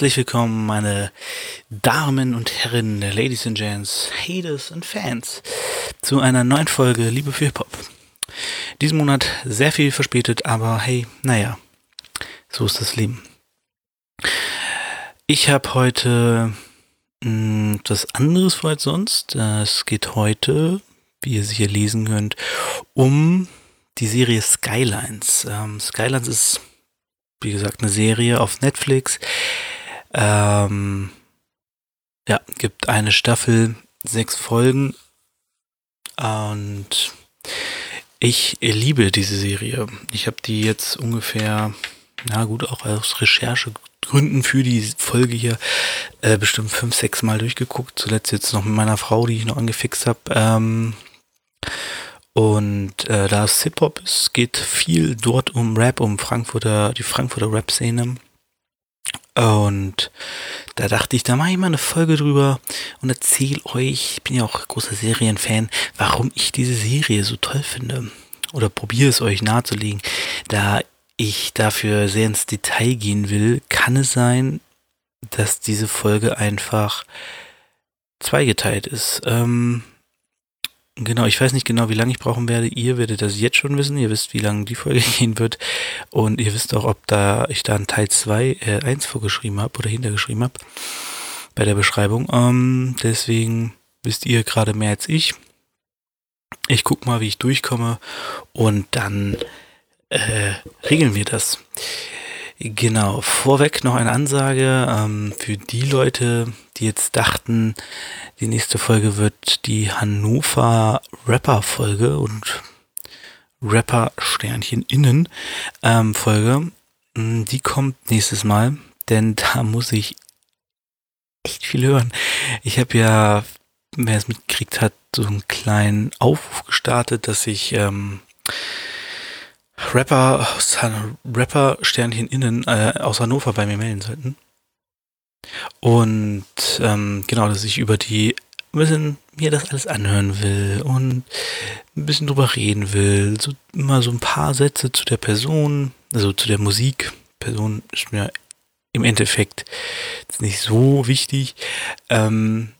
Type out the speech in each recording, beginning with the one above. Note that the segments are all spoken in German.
Herzlich willkommen, meine Damen und Herren, Ladies and Gents, Haters und Fans, zu einer neuen Folge Liebe für Hip-Hop. Diesen Monat sehr viel verspätet, aber hey, naja, so ist das Leben. Ich habe heute mh, hm, etwas anderes vor als sonst. Es geht heute, wie ihr sicher lesen könnt, um die Serie Skylines. Ähm, Skylines ist wie gesagt, eine Serie auf Netflix. Ähm, ja, gibt eine Staffel, sechs Folgen. Und ich liebe diese Serie. Ich habe die jetzt ungefähr, na gut, auch aus Recherchegründen für die Folge hier äh, bestimmt fünf, sechs Mal durchgeguckt. Zuletzt jetzt noch mit meiner Frau, die ich noch angefixt habe. Ähm, und äh, da es Hip-Hop ist, geht viel dort um Rap, um Frankfurter, die Frankfurter Rap-Szene. Und da dachte ich, da mache ich mal eine Folge drüber und erzähle euch, ich bin ja auch großer Serienfan, warum ich diese Serie so toll finde. Oder probiere es euch nahezulegen. Da ich dafür sehr ins Detail gehen will, kann es sein, dass diese Folge einfach zweigeteilt ist. Ähm, Genau, ich weiß nicht genau, wie lange ich brauchen werde. Ihr werdet das jetzt schon wissen. Ihr wisst, wie lange die Folge gehen wird. Und ihr wisst auch, ob da ich da einen Teil 2, äh, 1 vorgeschrieben habe oder hintergeschrieben habe bei der Beschreibung. Ähm, deswegen wisst ihr gerade mehr als ich. Ich guck mal, wie ich durchkomme und dann äh, regeln wir das. Genau, vorweg noch eine Ansage ähm, für die Leute, die jetzt dachten, die nächste Folge wird die Hannover Rapper Folge und Rapper Sternchen innen ähm, Folge. Mm, die kommt nächstes Mal, denn da muss ich echt viel hören. Ich habe ja, wer es mitgekriegt hat, so einen kleinen Aufruf gestartet, dass ich ähm, Rapper Rapper Sternchen innen äh, aus Hannover bei mir melden sollten. Und ähm, genau, dass ich über die ein bisschen mir das alles anhören will und ein bisschen drüber reden will. So immer so ein paar Sätze zu der Person, also zu der Musik. Person ist mir im Endeffekt nicht so wichtig. Ähm,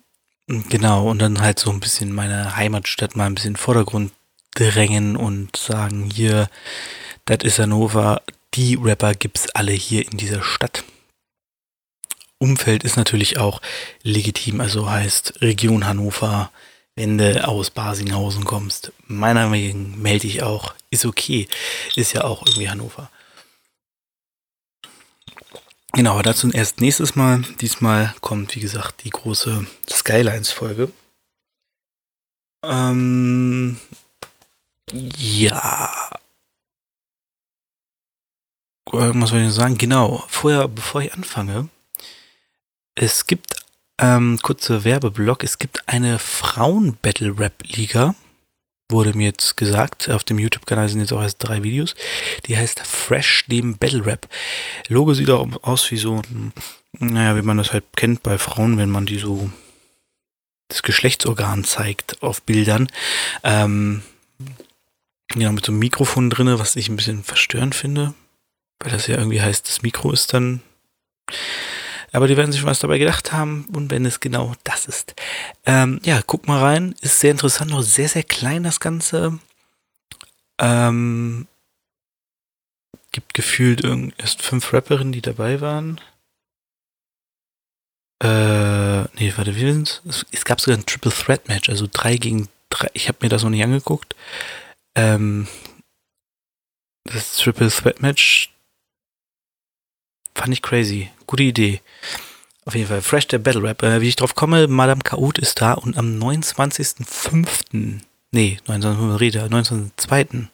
genau, und dann halt so ein bisschen meine Heimatstadt mal ein bisschen Vordergrund drängen und sagen, hier, das ist Hannover, die Rapper gibt's alle hier in dieser Stadt. Umfeld ist natürlich auch legitim, also heißt Region Hannover, wenn du aus Basinghausen kommst. Meiner Meinung melde ich auch, ist okay, ist ja auch irgendwie Hannover. Genau, aber dazu erst nächstes Mal. Diesmal kommt, wie gesagt, die große Skylines-Folge. Ähm, ja. Was soll ich sagen? Genau. Vorher, bevor ich anfange, es gibt, ähm, kurzer Werbeblock, es gibt eine Frauen-Battle-Rap-Liga, wurde mir jetzt gesagt. Auf dem YouTube-Kanal sind jetzt auch erst drei Videos. Die heißt Fresh dem Battle Rap. Logo sieht auch aus wie so naja, wie man das halt kennt bei Frauen, wenn man die so das Geschlechtsorgan zeigt auf Bildern. Ähm, ja, mit so einem Mikrofon drinne, was ich ein bisschen verstörend finde, weil das ja irgendwie heißt, das Mikro ist dann aber die werden sich was dabei gedacht haben und wenn es genau das ist. Ähm, ja, guck mal rein. Ist sehr interessant, noch sehr, sehr klein das Ganze. Ähm, gibt gefühlt erst fünf Rapperinnen, die dabei waren. Äh, nee, warte, wie sind's? Es, es gab sogar ein Triple Threat Match, also drei gegen drei. Ich habe mir das noch nicht angeguckt. Ähm, das Triple Threat Match fand ich crazy. Gute Idee. Auf jeden Fall, Fresh der Battle Rap. Äh, wie ich drauf komme, Madame Chaot ist da und am 29.05. Nee, 29. Rede, 19.02.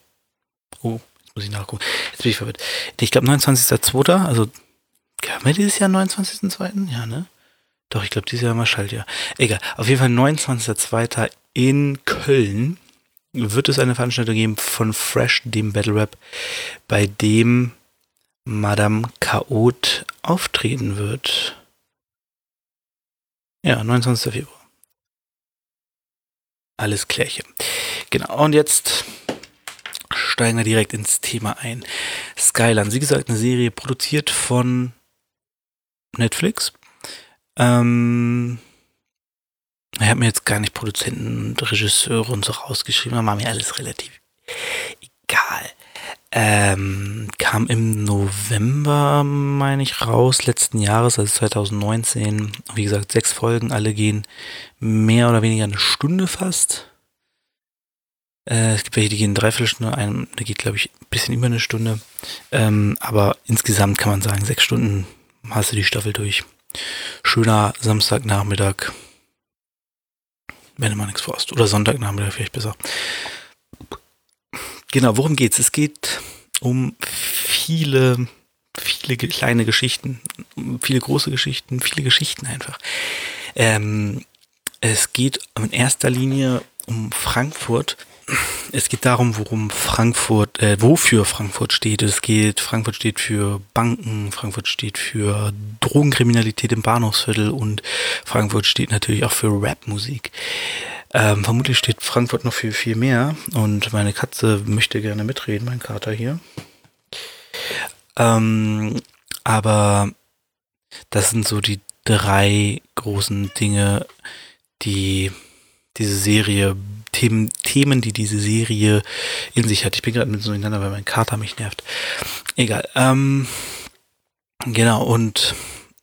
Oh, jetzt muss ich nachgucken. Jetzt bin ich verwirrt. Ich glaube 29.02. Also, haben wir dieses Jahr 29.02.? Ja, ne? Doch, ich glaube, dieses Jahr mal Schaltjahr. Egal. Auf jeden Fall 29.02. in Köln wird es eine Veranstaltung geben von Fresh, dem Battle Rap, bei dem Madame Chaot auftreten wird. Ja, 29. Februar. Alles klärchen. Genau, und jetzt steigen wir direkt ins Thema ein. Skyline, wie gesagt, eine Serie produziert von Netflix. Ähm, ich habe mir jetzt gar nicht Produzenten und Regisseure und so rausgeschrieben, war mir alles relativ egal. Ähm, kam im November, meine ich, raus, letzten Jahres, also 2019. Wie gesagt, sechs Folgen, alle gehen mehr oder weniger eine Stunde fast. Äh, es gibt welche, die gehen dreiviertel Stunde, ein, der geht, glaube ich, ein bisschen über eine Stunde. Ähm, aber insgesamt kann man sagen, sechs Stunden hast du die Staffel durch. Schöner Samstagnachmittag, wenn du mal nichts vorhast. Oder Sonntagnachmittag vielleicht besser. Genau, worum geht's? Es geht um viele, viele kleine Geschichten, viele große Geschichten, viele Geschichten einfach. Ähm, es geht in erster Linie um Frankfurt. Es geht darum, worum Frankfurt, äh, wofür Frankfurt steht. Es geht, Frankfurt steht für Banken, Frankfurt steht für Drogenkriminalität im Bahnhofsviertel und Frankfurt steht natürlich auch für Rapmusik. Ähm, vermutlich steht Frankfurt noch viel, viel mehr und meine Katze möchte gerne mitreden, mein Kater hier. Ähm, aber das sind so die drei großen Dinge, die diese Serie, Themen, Themen, die diese Serie in sich hat. Ich bin gerade mit so ineinander, weil mein Kater mich nervt. Egal. Ähm, genau, und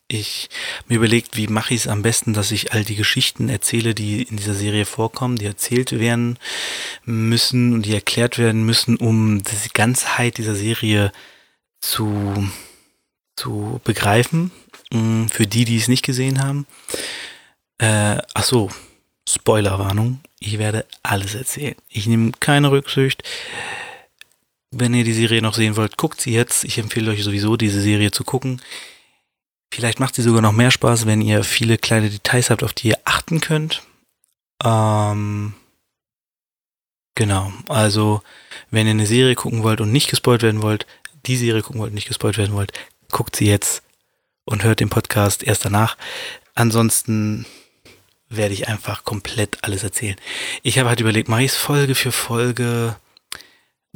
ich mir überlegt, wie mache ich es am besten, dass ich all die Geschichten erzähle, die in dieser Serie vorkommen, die erzählt werden müssen und die erklärt werden müssen, um die Ganzheit dieser Serie zu, zu begreifen. Mm, für die, die es nicht gesehen haben. Äh, ach so, Spoilerwarnung. Ich werde alles erzählen. Ich nehme keine Rücksicht. Wenn ihr die Serie noch sehen wollt, guckt sie jetzt. Ich empfehle euch sowieso, diese Serie zu gucken. Vielleicht macht sie sogar noch mehr Spaß, wenn ihr viele kleine Details habt, auf die ihr achten könnt. Ähm, genau. Also, wenn ihr eine Serie gucken wollt und nicht gespoilt werden wollt, die Serie gucken wollt und nicht gespoilt werden wollt, guckt sie jetzt und hört den Podcast erst danach. Ansonsten werde ich einfach komplett alles erzählen. Ich habe halt überlegt, mache ich es Folge für Folge,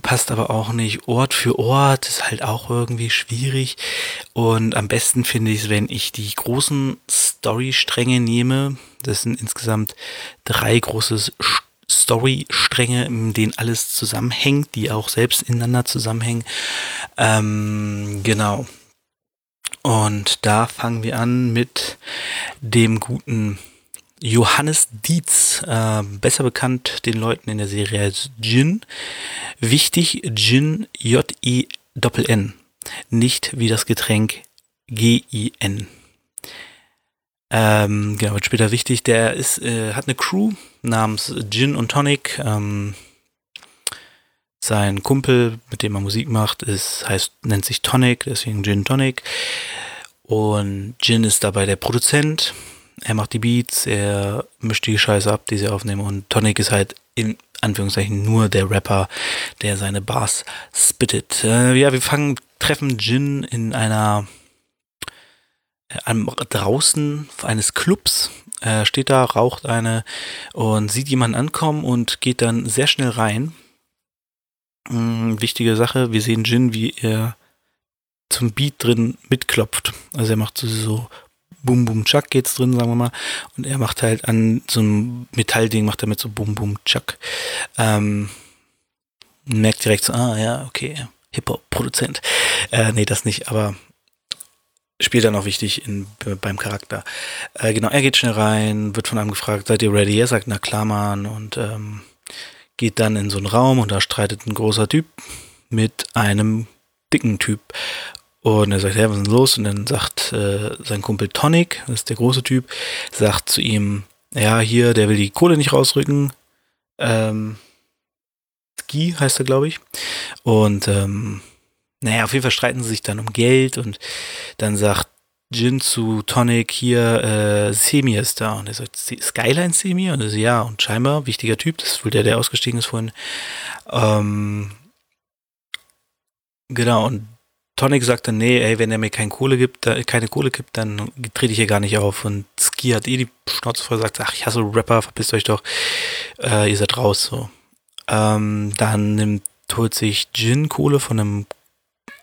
passt aber auch nicht. Ort für Ort ist halt auch irgendwie schwierig. Und am besten finde ich es, wenn ich die großen Story-Stränge nehme. Das sind insgesamt drei große Story-Stränge, in denen alles zusammenhängt, die auch selbst ineinander zusammenhängen. Ähm, genau. Und da fangen wir an mit dem guten Johannes Dietz, äh, besser bekannt den Leuten in der Serie als Jin. Wichtig, Jin, J-I-N, nicht wie das Getränk G-I-N. Ähm, genau, wird später wichtig. Der ist, äh, hat eine Crew namens Gin und Tonic. Ähm, sein Kumpel, mit dem er Musik macht, ist, heißt, nennt sich Tonic, deswegen Gin Tonic. Und Gin ist dabei der Produzent er macht die Beats, er mischt die Scheiße ab, die sie aufnehmen und Tonic ist halt in Anführungszeichen nur der Rapper, der seine Bars spittet. Äh, ja, wir fangen, treffen Jin in einer äh, draußen eines Clubs, äh, steht da, raucht eine und sieht jemanden ankommen und geht dann sehr schnell rein. Ähm, wichtige Sache, wir sehen Jin, wie er zum Beat drin mitklopft. Also er macht so Boom Boom Chuck geht's drin, sagen wir mal. Und er macht halt an so einem Metallding, macht er mit so Boom Boom Chuck. Ähm, merkt direkt so, ah ja, okay, Hip-Hop-Produzent. Äh, nee, das nicht, aber spielt dann auch wichtig in, beim Charakter. Äh, genau, er geht schnell rein, wird von einem gefragt, seid ihr ready? Er sagt, na klar, Mann, und ähm, geht dann in so einen Raum und da streitet ein großer Typ mit einem dicken Typ. Und er sagt, ja, was ist denn los? Und dann sagt äh, sein Kumpel Tonic, das ist der große Typ, sagt zu ihm, ja, hier, der will die Kohle nicht rausrücken. Ähm, Ski heißt er, glaube ich. Und ähm, naja, auf jeden Fall streiten sie sich dann um Geld und dann sagt Jin zu Tonic hier, äh, Semi ist da. Und er sagt, Skyline Semi? Und er sagt, ja, und scheinbar, wichtiger Typ, das ist wohl der, der ausgestiegen ist vorhin. Ähm, genau, und Tonic sagt dann, nee, ey, wenn er mir keine Kohle gibt, da, keine Kohle gibt, dann trete ich hier gar nicht auf. Und Ski hat eh die Schnauze voll, sagt, ach, ich hasse Rapper, verpisst euch doch, äh, ihr seid raus, so. Ähm, dann nimmt, holt sich Jin Kohle von einem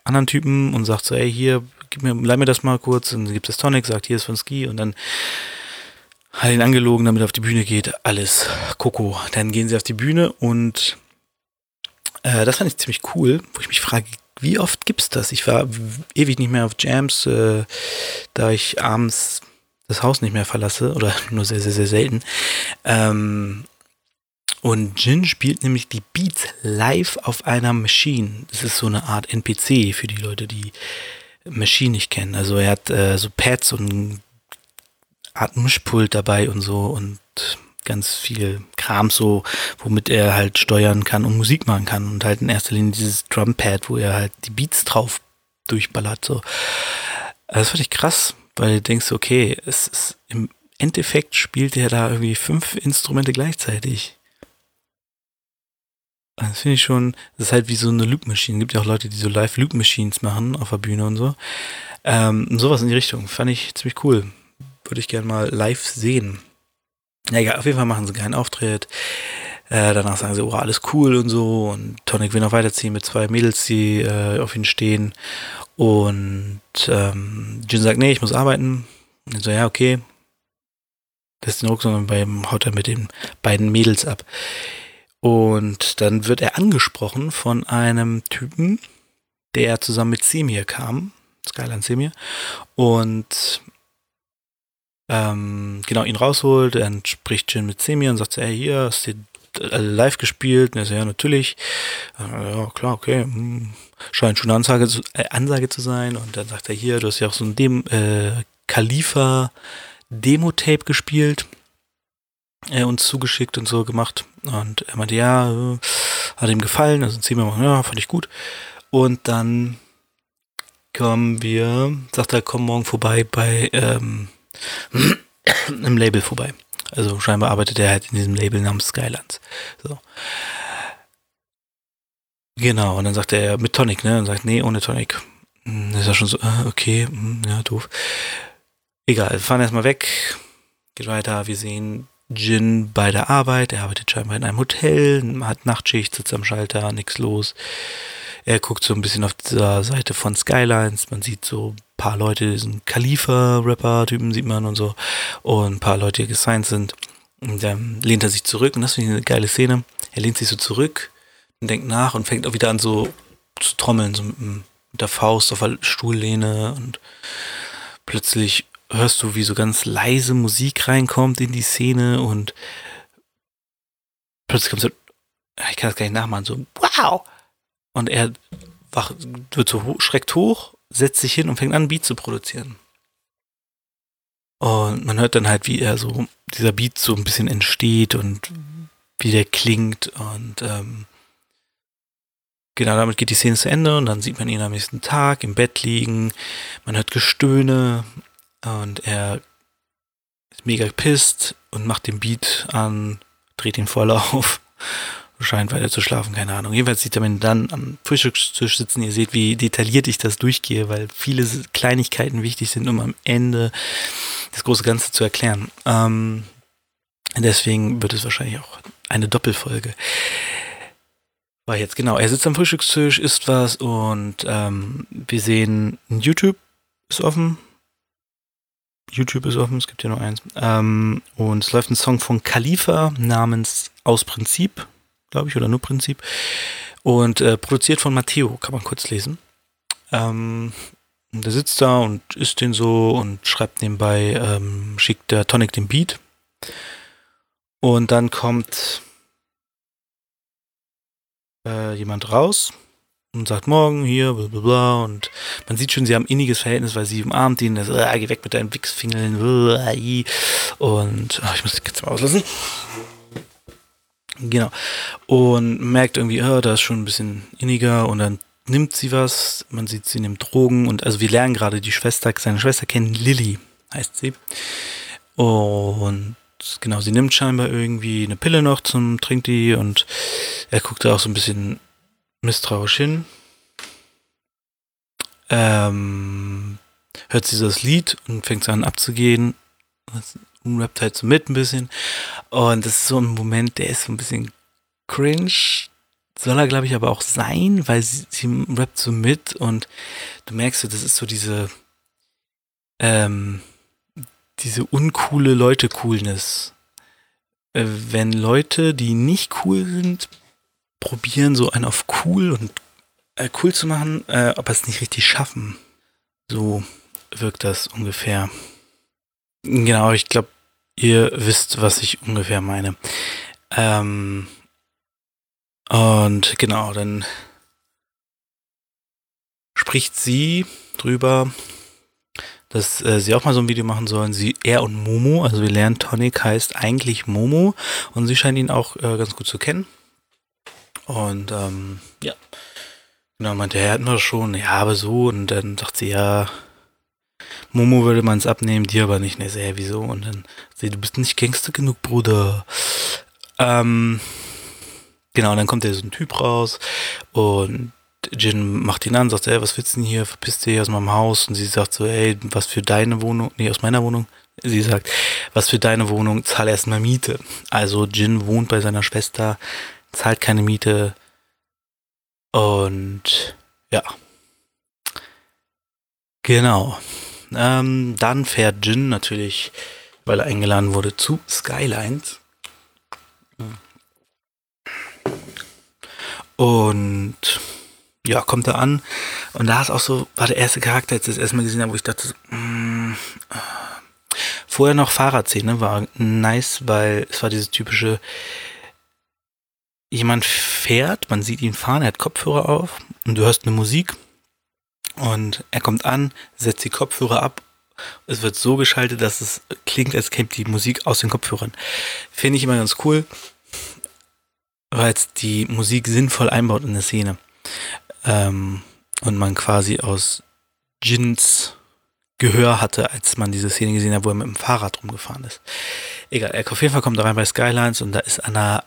anderen Typen und sagt so, ey, hier, gib mir, leih mir das mal kurz und gibt es Tonic, sagt, hier ist von Ski und dann hat ihn angelogen, damit er auf die Bühne geht. Alles Coco. Dann gehen sie auf die Bühne und äh, das fand ich ziemlich cool, wo ich mich frage, wie oft gibt's das? Ich war ewig nicht mehr auf Jams, äh, da ich abends das Haus nicht mehr verlasse oder nur sehr, sehr, sehr selten. Ähm, und Jin spielt nämlich die Beats live auf einer Machine. Das ist so eine Art NPC für die Leute, die Machine nicht kennen. Also er hat äh, so Pads und Art Mischpult dabei und so und ganz viel Kram so, womit er halt steuern kann und Musik machen kann und halt in erster Linie dieses Drumpad, wo er halt die Beats drauf durchballert so. Also das fand ich krass, weil du denkst, okay, es ist im Endeffekt spielt er da irgendwie fünf Instrumente gleichzeitig. Das finde ich schon, das ist halt wie so eine Loop-Maschine. Gibt ja auch Leute, die so Live-Loop-Machines machen auf der Bühne und so. Ähm, sowas in die Richtung. Fand ich ziemlich cool. Würde ich gerne mal live sehen. Ja, egal, auf jeden Fall machen sie keinen Auftritt. Äh, danach sagen sie, oh, alles cool und so. Und Tonic will noch weiterziehen mit zwei Mädels, die äh, auf ihn stehen. Und ähm, Jin sagt, nee, ich muss arbeiten. Und so, ja, okay. Das ist den Rucksack und beim haut er mit den beiden Mädels ab. Und dann wird er angesprochen von einem Typen, der zusammen mit Semir kam, Skyline Semir, und ähm, genau ihn rausholt. Dann spricht Jin mit Semir und sagt, hey, hier, hast du live gespielt? Und er sagt, ja, natürlich. Ja, klar, okay. Hm. Scheint schon eine Ansage zu, äh, Ansage zu sein. Und dann sagt er, hier, du hast ja auch so ein äh, Khalifa Demo-Tape gespielt er uns zugeschickt und so gemacht. Und er meinte, ja, äh, hat ihm gefallen, also mal, ja, fand ich gut. Und dann kommen wir, sagt er, komm morgen vorbei bei ähm, einem Label vorbei. Also scheinbar arbeitet er halt in diesem Label namens Skylands. So. Genau, und dann sagt er mit Tonic, ne? Und sagt, nee, ohne Tonic. Hm, das ist ja schon so, äh, okay, hm, ja, doof. Egal, wir fahren erstmal weg, geht weiter, wir sehen Jin bei der Arbeit. Er arbeitet scheinbar in einem Hotel, hat Nachtschicht, sitzt am Schalter, nichts los. Er guckt so ein bisschen auf dieser Seite von Skylines. Man sieht so ein paar Leute, diesen Khalifa-Rapper-Typen sieht man und so. Und ein paar Leute, die gesigned sind. Und dann lehnt er sich zurück. Und das finde ich eine geile Szene. Er lehnt sich so zurück und denkt nach und fängt auch wieder an so zu trommeln, so mit, mit der Faust auf der Stuhllehne. Und plötzlich hörst du, wie so ganz leise Musik reinkommt in die Szene und plötzlich kommt so, ich kann das gar nicht nachmachen, so, wow! Und er wach, wird so hoch, schreckt hoch, setzt sich hin und fängt an, ein Beat zu produzieren. Und man hört dann halt, wie er so, dieser Beat so ein bisschen entsteht und wie der klingt und ähm, genau damit geht die Szene zu Ende und dann sieht man ihn am nächsten Tag im Bett liegen, man hört Gestöhne und er ist mega pisst und macht den Beat an, dreht ihn voll auf, scheint weiter zu schlafen, keine Ahnung. Jedenfalls sieht mich dann am Frühstückstisch sitzen. Ihr seht, wie detailliert ich das durchgehe, weil viele Kleinigkeiten wichtig sind, um am Ende das große Ganze zu erklären. Ähm, deswegen wird es wahrscheinlich auch eine Doppelfolge. War jetzt genau, er sitzt am Frühstückstisch, isst was und ähm, wir sehen YouTube ist offen, YouTube ist offen, es gibt ja nur eins. Ähm, und es läuft ein Song von Khalifa namens Aus Prinzip, glaube ich, oder nur Prinzip. Und äh, produziert von Matteo, kann man kurz lesen. Ähm, der sitzt da und isst den so und schreibt nebenbei, ähm, schickt der Tonic den Beat. Und dann kommt äh, jemand raus und sagt morgen hier, bla bla bla. Und man sieht schon, sie haben inniges Verhältnis, weil sie umarmt ihn, das, ah, geh weg mit deinen Wichsfingeln. Und ach, ich muss das jetzt mal auslassen. Genau. Und merkt irgendwie, oh, da ist schon ein bisschen inniger und dann nimmt sie was, man sieht, sie nimmt Drogen und also wir lernen gerade die Schwester, seine Schwester kennen, Lilly heißt sie. Und genau, sie nimmt scheinbar irgendwie eine Pille noch zum, trinkt die und er guckt da auch so ein bisschen misstrauisch hin. Ähm, hört sie das Lied und fängt an abzugehen. Rappt halt so mit ein bisschen. Und das ist so ein Moment, der ist so ein bisschen cringe. Soll er, glaube ich, aber auch sein, weil sie, sie rappt so mit und du merkst so, das ist so diese ähm, diese uncoole Leute-Coolness. Äh, wenn Leute, die nicht cool sind, probieren, so einen auf cool und äh, cool zu machen, äh, aber es nicht richtig schaffen. So wirkt das ungefähr. Genau, ich glaube, ihr wisst, was ich ungefähr meine. Ähm, und genau, dann spricht sie drüber, dass äh, sie auch mal so ein Video machen sollen. Sie, er und Momo, also wir lernen, Tonic heißt eigentlich Momo und sie scheint ihn auch äh, ganz gut zu kennen. Und ähm, ja, genau, meinte er, hatten wir schon, ja, aber so. Und dann sagt sie, ja, Momo würde man es abnehmen, dir aber nicht. Ne, sehr, wieso? Und dann sie, du bist nicht Gangster genug, Bruder. Ähm, genau, dann kommt der so ein Typ raus und Jin macht ihn an, sagt, ey, was willst du denn hier? Verpiss dich aus meinem Haus. Und sie sagt so, ey, was für deine Wohnung? Nee, aus meiner Wohnung. Sie sagt, was für deine Wohnung? Zahl erstmal Miete. Also Jin wohnt bei seiner Schwester, zahlt keine Miete. Und ja. Genau. Ähm, dann fährt Jin natürlich, weil er eingeladen wurde, zu Skylines. Und ja, kommt er an. Und da ist auch so, war der erste Charakter, als ich das erstmal gesehen habe, wo ich dachte, so, mm, vorher noch Fahrradszene war nice, weil es war diese typische, jemand fährt, man sieht ihn fahren, er hat Kopfhörer auf und du hörst eine Musik und er kommt an, setzt die Kopfhörer ab. Es wird so geschaltet, dass es klingt, als käme die Musik aus den Kopfhörern. Finde ich immer ganz cool, weil es die Musik sinnvoll einbaut in der Szene. Ähm, und man quasi aus Jins Gehör hatte, als man diese Szene gesehen hat, wo er mit dem Fahrrad rumgefahren ist. Egal, er auf jeden Fall kommt rein bei Skylines und da ist der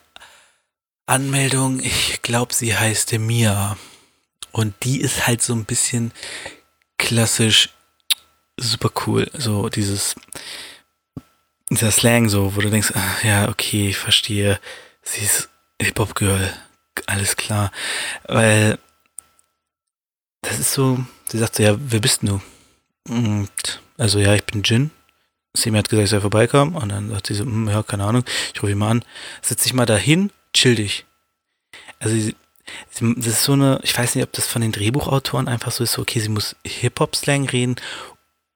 Anmeldung, ich glaube, sie heißt Mia. Und die ist halt so ein bisschen klassisch super cool. So dieses, dieser Slang so, wo du denkst, ach, ja, okay, ich verstehe. Sie ist Hip-Hop-Girl. Alles klar. Weil das ist so, sie sagt so, ja, wer bist du? Und also ja, ich bin Jin. Semi hat gesagt, ich soll vorbeikommen. Und dann sagt sie so, hm, ja, keine Ahnung, ich rufe ihn mal an. Setz dich mal dahin, chill dich. Also sie, das ist so eine, ich weiß nicht, ob das von den Drehbuchautoren einfach so ist, so, okay, sie muss Hip-Hop-Slang reden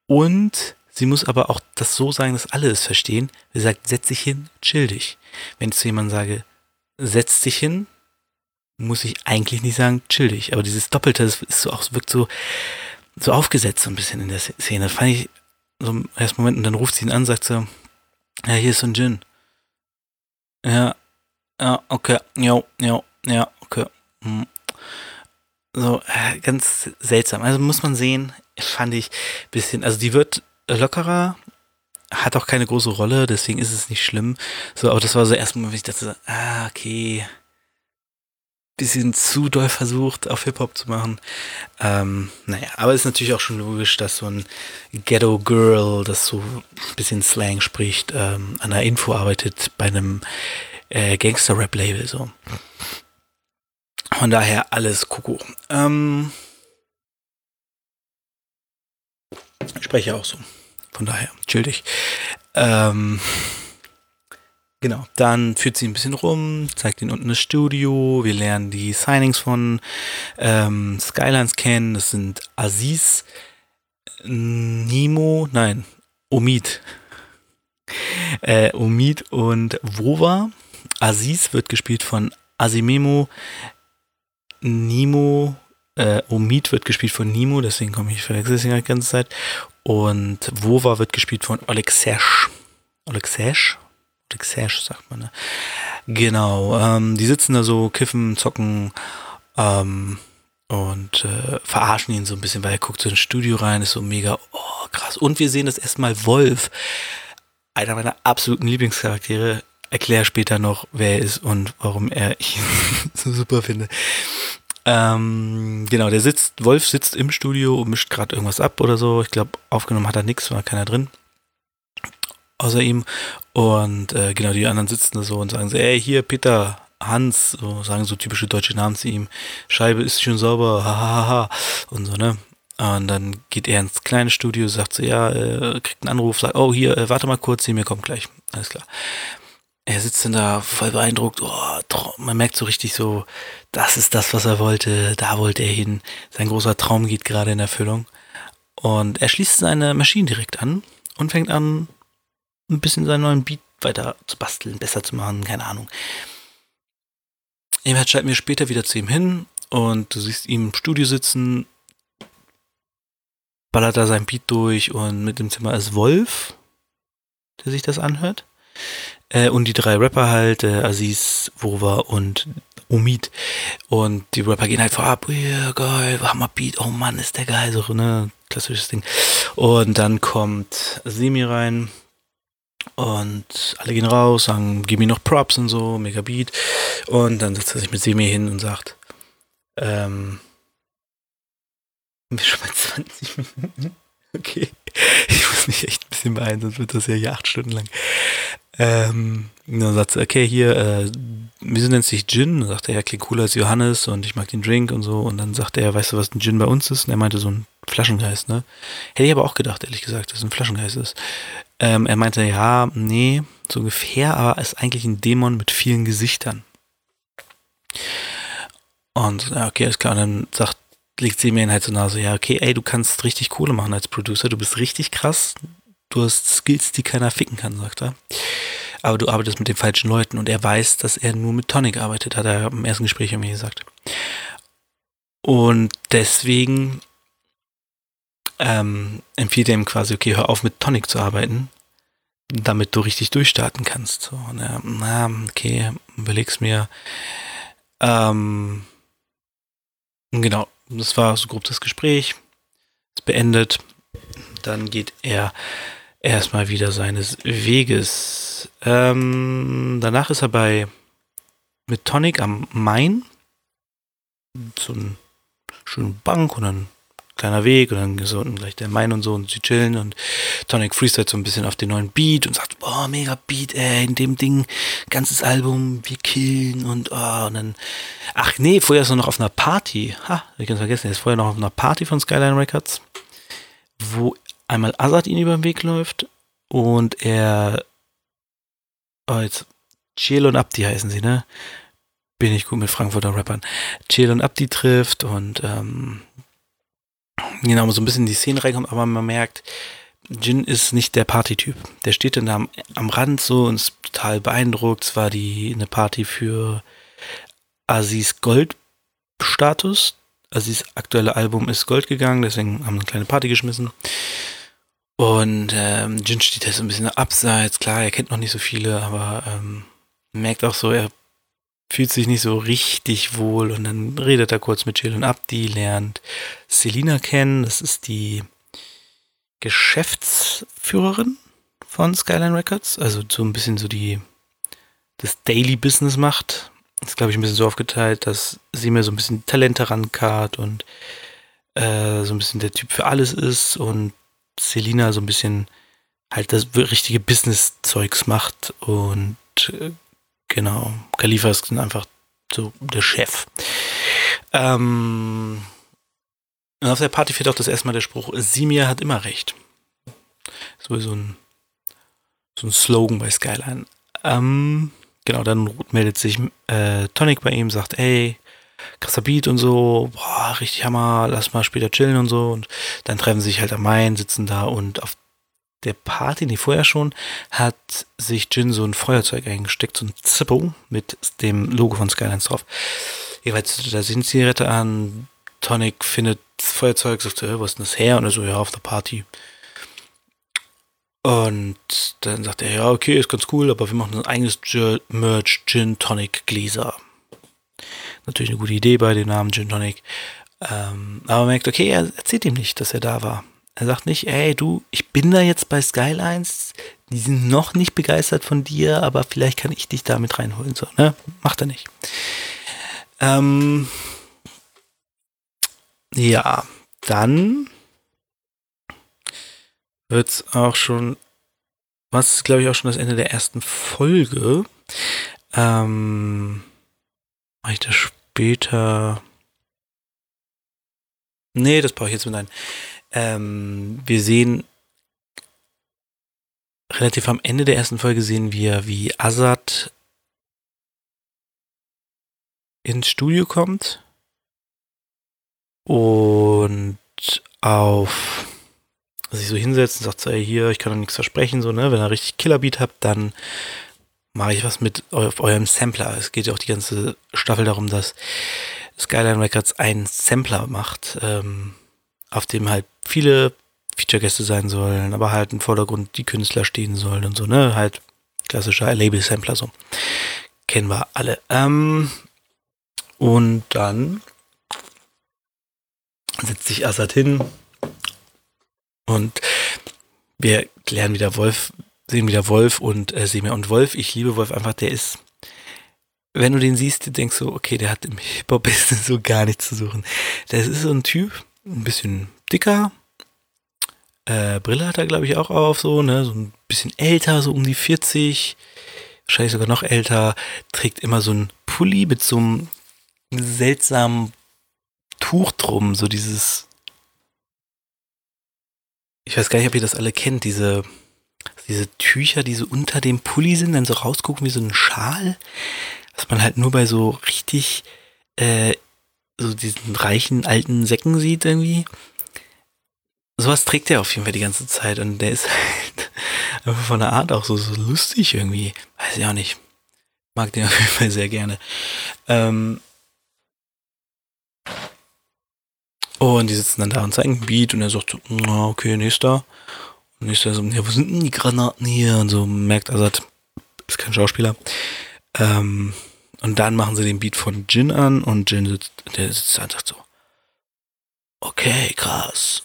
und sie muss aber auch das so sagen, dass alle es verstehen. Sie sagt, setz dich hin, chill dich. Wenn ich zu jemandem sage, setz dich hin, muss ich eigentlich nicht sagen, chill dich. Aber dieses Doppelte, das ist so auch, wirkt so, so aufgesetzt so ein bisschen in der Szene. Das fand ich so im ersten Moment und dann ruft sie ihn an, sagt so, ja, hier ist so ein Gin. Ja, ja, okay, ja, okay. Hm. So, äh, ganz seltsam. Also muss man sehen, fand ich ein bisschen, also die wird lockerer, hat auch keine große Rolle, deswegen ist es nicht schlimm. So, aber das war so erstmal, wenn ich dachte, ah, okay, bisschen zu doll versucht, auf Hip-Hop zu machen. Ähm, naja, aber ist natürlich auch schon logisch, dass so ein Ghetto-Girl, das so ein bisschen Slang spricht, ähm, an einer Info arbeitet bei einem äh, Gangster-Rap-Label. So. Von daher alles Kuckuck. Ähm, ich spreche auch so. Von daher, chill dich. Ähm, Genau, dann führt sie ein bisschen rum, zeigt ihnen unten das Studio, wir lernen die Signings von ähm, Skylines kennen, das sind Aziz, Nimo, nein, Omid. Äh, Omid und Wova. Aziz wird gespielt von Asimemo, Nimo, äh, Omid wird gespielt von Nimo, deswegen komme ich verwechsel es die ganze Zeit. Und Wova wird gespielt von Alexesh. Alexesh? Sash, sagt man. Ne? Genau, ähm, die sitzen da so, kiffen, zocken ähm, und äh, verarschen ihn so ein bisschen, weil er guckt so ins Studio rein, ist so mega, oh krass. Und wir sehen das erstmal Wolf, einer meiner absoluten Lieblingscharaktere. Erkläre später noch, wer er ist und warum er ihn so super finde. Ähm, genau, der sitzt, Wolf sitzt im Studio und mischt gerade irgendwas ab oder so. Ich glaube, aufgenommen hat er nichts, war keiner drin außer ihm. Und äh, genau, die anderen sitzen da so und sagen so, ey, hier, Peter, Hans, so sagen so typische deutsche Namen zu ihm. Scheibe ist schon sauber, hahaha. Und so, ne? Und dann geht er ins kleine Studio, sagt so, ja, äh, kriegt einen Anruf, sagt, oh, hier, äh, warte mal kurz, sie mir kommt gleich. Alles klar. Er sitzt dann da voll beeindruckt, oh, man merkt so richtig so, das ist das, was er wollte, da wollte er hin. Sein großer Traum geht gerade in Erfüllung. Und er schließt seine Maschine direkt an und fängt an, ein bisschen seinen neuen Beat weiter zu basteln, besser zu machen, keine Ahnung. Eberhard schreibt mir später wieder zu ihm hin und du siehst ihn im Studio sitzen, ballert da sein Beat durch und mit dem Zimmer ist Wolf, der sich das anhört. Äh, und die drei Rapper halt, äh, Aziz, Wova und Omid. Und die Rapper gehen halt vorab, yeah, geil, Hammer Beat, oh Mann, ist der geil, so, ne, klassisches Ding. Und dann kommt Semi rein, und alle gehen raus, sagen, gib mir noch Props und so, mega Beat. Und dann setzt er sich mit Semi hin und sagt, ähm, wir schon mal 20 Minuten. Okay. Ich muss mich echt ein bisschen beeilen, sonst wird das ja hier acht Stunden lang. Ähm, dann sagt sie, okay, hier, äh, wieso nennt sich Gin? Dann sagt er, ja, okay, cooler als Johannes und ich mag den Drink und so. Und dann sagt er, weißt du, was ein Gin bei uns ist? Und er meinte so ein Flaschengeist, ne? Hätte ich aber auch gedacht, ehrlich gesagt, dass es ein Flaschengeist ist. Ähm, er meinte, ja, nee, so ungefähr, aber ist eigentlich ein Dämon mit vielen Gesichtern. Und, ja, okay, ist klar. Und dann sagt, legt sie mir halt so nah so, ja, okay, ey, du kannst richtig Kohle machen als Producer, du bist richtig krass, du hast Skills, die keiner ficken kann, sagt er. Aber du arbeitest mit den falschen Leuten und er weiß, dass er nur mit Tonic arbeitet, hat er im ersten Gespräch mir gesagt. Und deswegen ähm, empfiehlt er ihm quasi, okay, hör auf mit Tonic zu arbeiten, damit du richtig durchstarten kannst. So, und er, na, okay, überleg's mir. Ähm, genau, das war so grob das Gespräch. Ist beendet. Dann geht er erstmal wieder seines Weges. Ähm, danach ist er bei mit Tonic am Main. So eine schöne Bank und dann kleiner Weg und dann so unten gleich der Main und so und sie chillen und Tonic freestylt so ein bisschen auf den neuen Beat und sagt, boah, mega Beat, ey, in dem Ding, ganzes Album, wir killen und oh, und dann, ach nee, vorher ist er noch auf einer Party, ha, ich kann es vergessen, er ist vorher noch auf einer Party von Skyline Records, wo einmal Azad ihn über den Weg läuft und er, oh, jetzt, Chiel und Abdi heißen sie, ne? Bin ich gut mit Frankfurter Rappern. Chiel und Abdi trifft und ähm, genau, so ein bisschen in die Szene reinkommt, aber man merkt, Jin ist nicht der Partytyp. Der steht dann da am, am Rand so und ist total beeindruckt. Es war die eine Party für Aziz Gold-Status. Aziz aktuelle Album ist Gold gegangen, deswegen haben wir eine kleine Party geschmissen. Und ähm, Jin steht da so ein bisschen abseits. Klar, er kennt noch nicht so viele, aber ähm, merkt auch so, er fühlt sich nicht so richtig wohl und dann redet er kurz mit Jill und Abdi, lernt Selina kennen, das ist die Geschäftsführerin von Skyline Records, also so ein bisschen so die das Daily Business macht. Das ist, glaube ich, ein bisschen so aufgeteilt, dass sie mir so ein bisschen Talente rankart und äh, so ein bisschen der Typ für alles ist und Selina so ein bisschen halt das richtige Business-Zeugs macht und äh, Genau. Khalifa ist einfach so der Chef. Ähm, und auf der Party fehlt auch das erste Mal der Spruch, Simia hat immer recht. So so ein, so ein Slogan bei Skyline. Ähm, genau, dann meldet sich äh, Tonic bei ihm, sagt, ey, krasser Beat und so, boah, richtig Hammer, lass mal später chillen und so. Und dann treffen sie sich halt am Main, sitzen da und auf der Party, nee, vorher schon, hat sich Jin so ein Feuerzeug eingesteckt, so ein Zippo mit dem Logo von Skylines drauf. Jeweils, da sind Zigarette an, Tonic findet Feuerzeug, sagt, äh, was ist denn das her? Und er so, ja, auf der Party. Und dann sagt er, ja, okay, ist ganz cool, aber wir machen ein eigenes Merch Gin Tonic Gläser. Natürlich eine gute Idee bei dem Namen Gin Tonic. Ähm, aber man merkt, okay, er erzählt ihm nicht, dass er da war. Er sagt nicht, ey, du, ich bin da jetzt bei Skylines, die sind noch nicht begeistert von dir, aber vielleicht kann ich dich da mit reinholen. So, ne? Macht er nicht. Ähm, ja, dann wird es auch schon, was ist, glaube ich, auch schon das Ende der ersten Folge. Ähm, mache ich das später Nee, das brauche ich jetzt mit ein. Ähm, wir sehen relativ am Ende der ersten Folge sehen wir, wie Azad ins Studio kommt und auf sich so hinsetzt und sagt so, hier, ich kann doch nichts versprechen, so, ne, wenn ihr richtig Killerbeat habt, dann mache ich was mit auf eurem Sampler. Es geht ja auch die ganze Staffel darum, dass Skyline Records einen Sampler macht, ähm, auf dem halt viele Feature-Gäste sein sollen, aber halt im Vordergrund die Künstler stehen sollen und so, ne? Halt klassischer Label-Sampler so. Kennen wir alle. Ähm, und dann setzt sich Assad hin und wir klären wieder Wolf, sehen wieder Wolf und äh, sehen wir und Wolf, ich liebe Wolf einfach, der ist, wenn du den siehst, du denkst so, okay, der hat im Hip-Hop-Business so gar nichts zu suchen. Das ist so ein Typ, ein bisschen dicker, äh, Brille hat er, glaube ich, auch auf, so, ne, so ein bisschen älter, so um die 40, wahrscheinlich sogar noch älter, trägt immer so ein Pulli mit so einem seltsamen Tuch drum, so dieses, ich weiß gar nicht, ob ihr das alle kennt, diese, diese Tücher, die so unter dem Pulli sind, dann so rausgucken wie so ein Schal, was man halt nur bei so richtig, äh, so diesen reichen alten Säcken sieht irgendwie sowas trägt er auf jeden Fall die ganze Zeit und der ist halt einfach von der Art auch so, so lustig irgendwie. Weiß ich auch nicht. Mag den auf jeden Fall sehr gerne. Ähm und die sitzen dann da und zeigen ein Beat und er sagt so, okay, nächster. Und nächster so, ja, wo sind denn die Granaten hier? Und so merkt Azad, ist kein Schauspieler. Ähm und dann machen sie den Beat von Jin an und Jin sitzt, der sitzt einfach so. Okay, krass.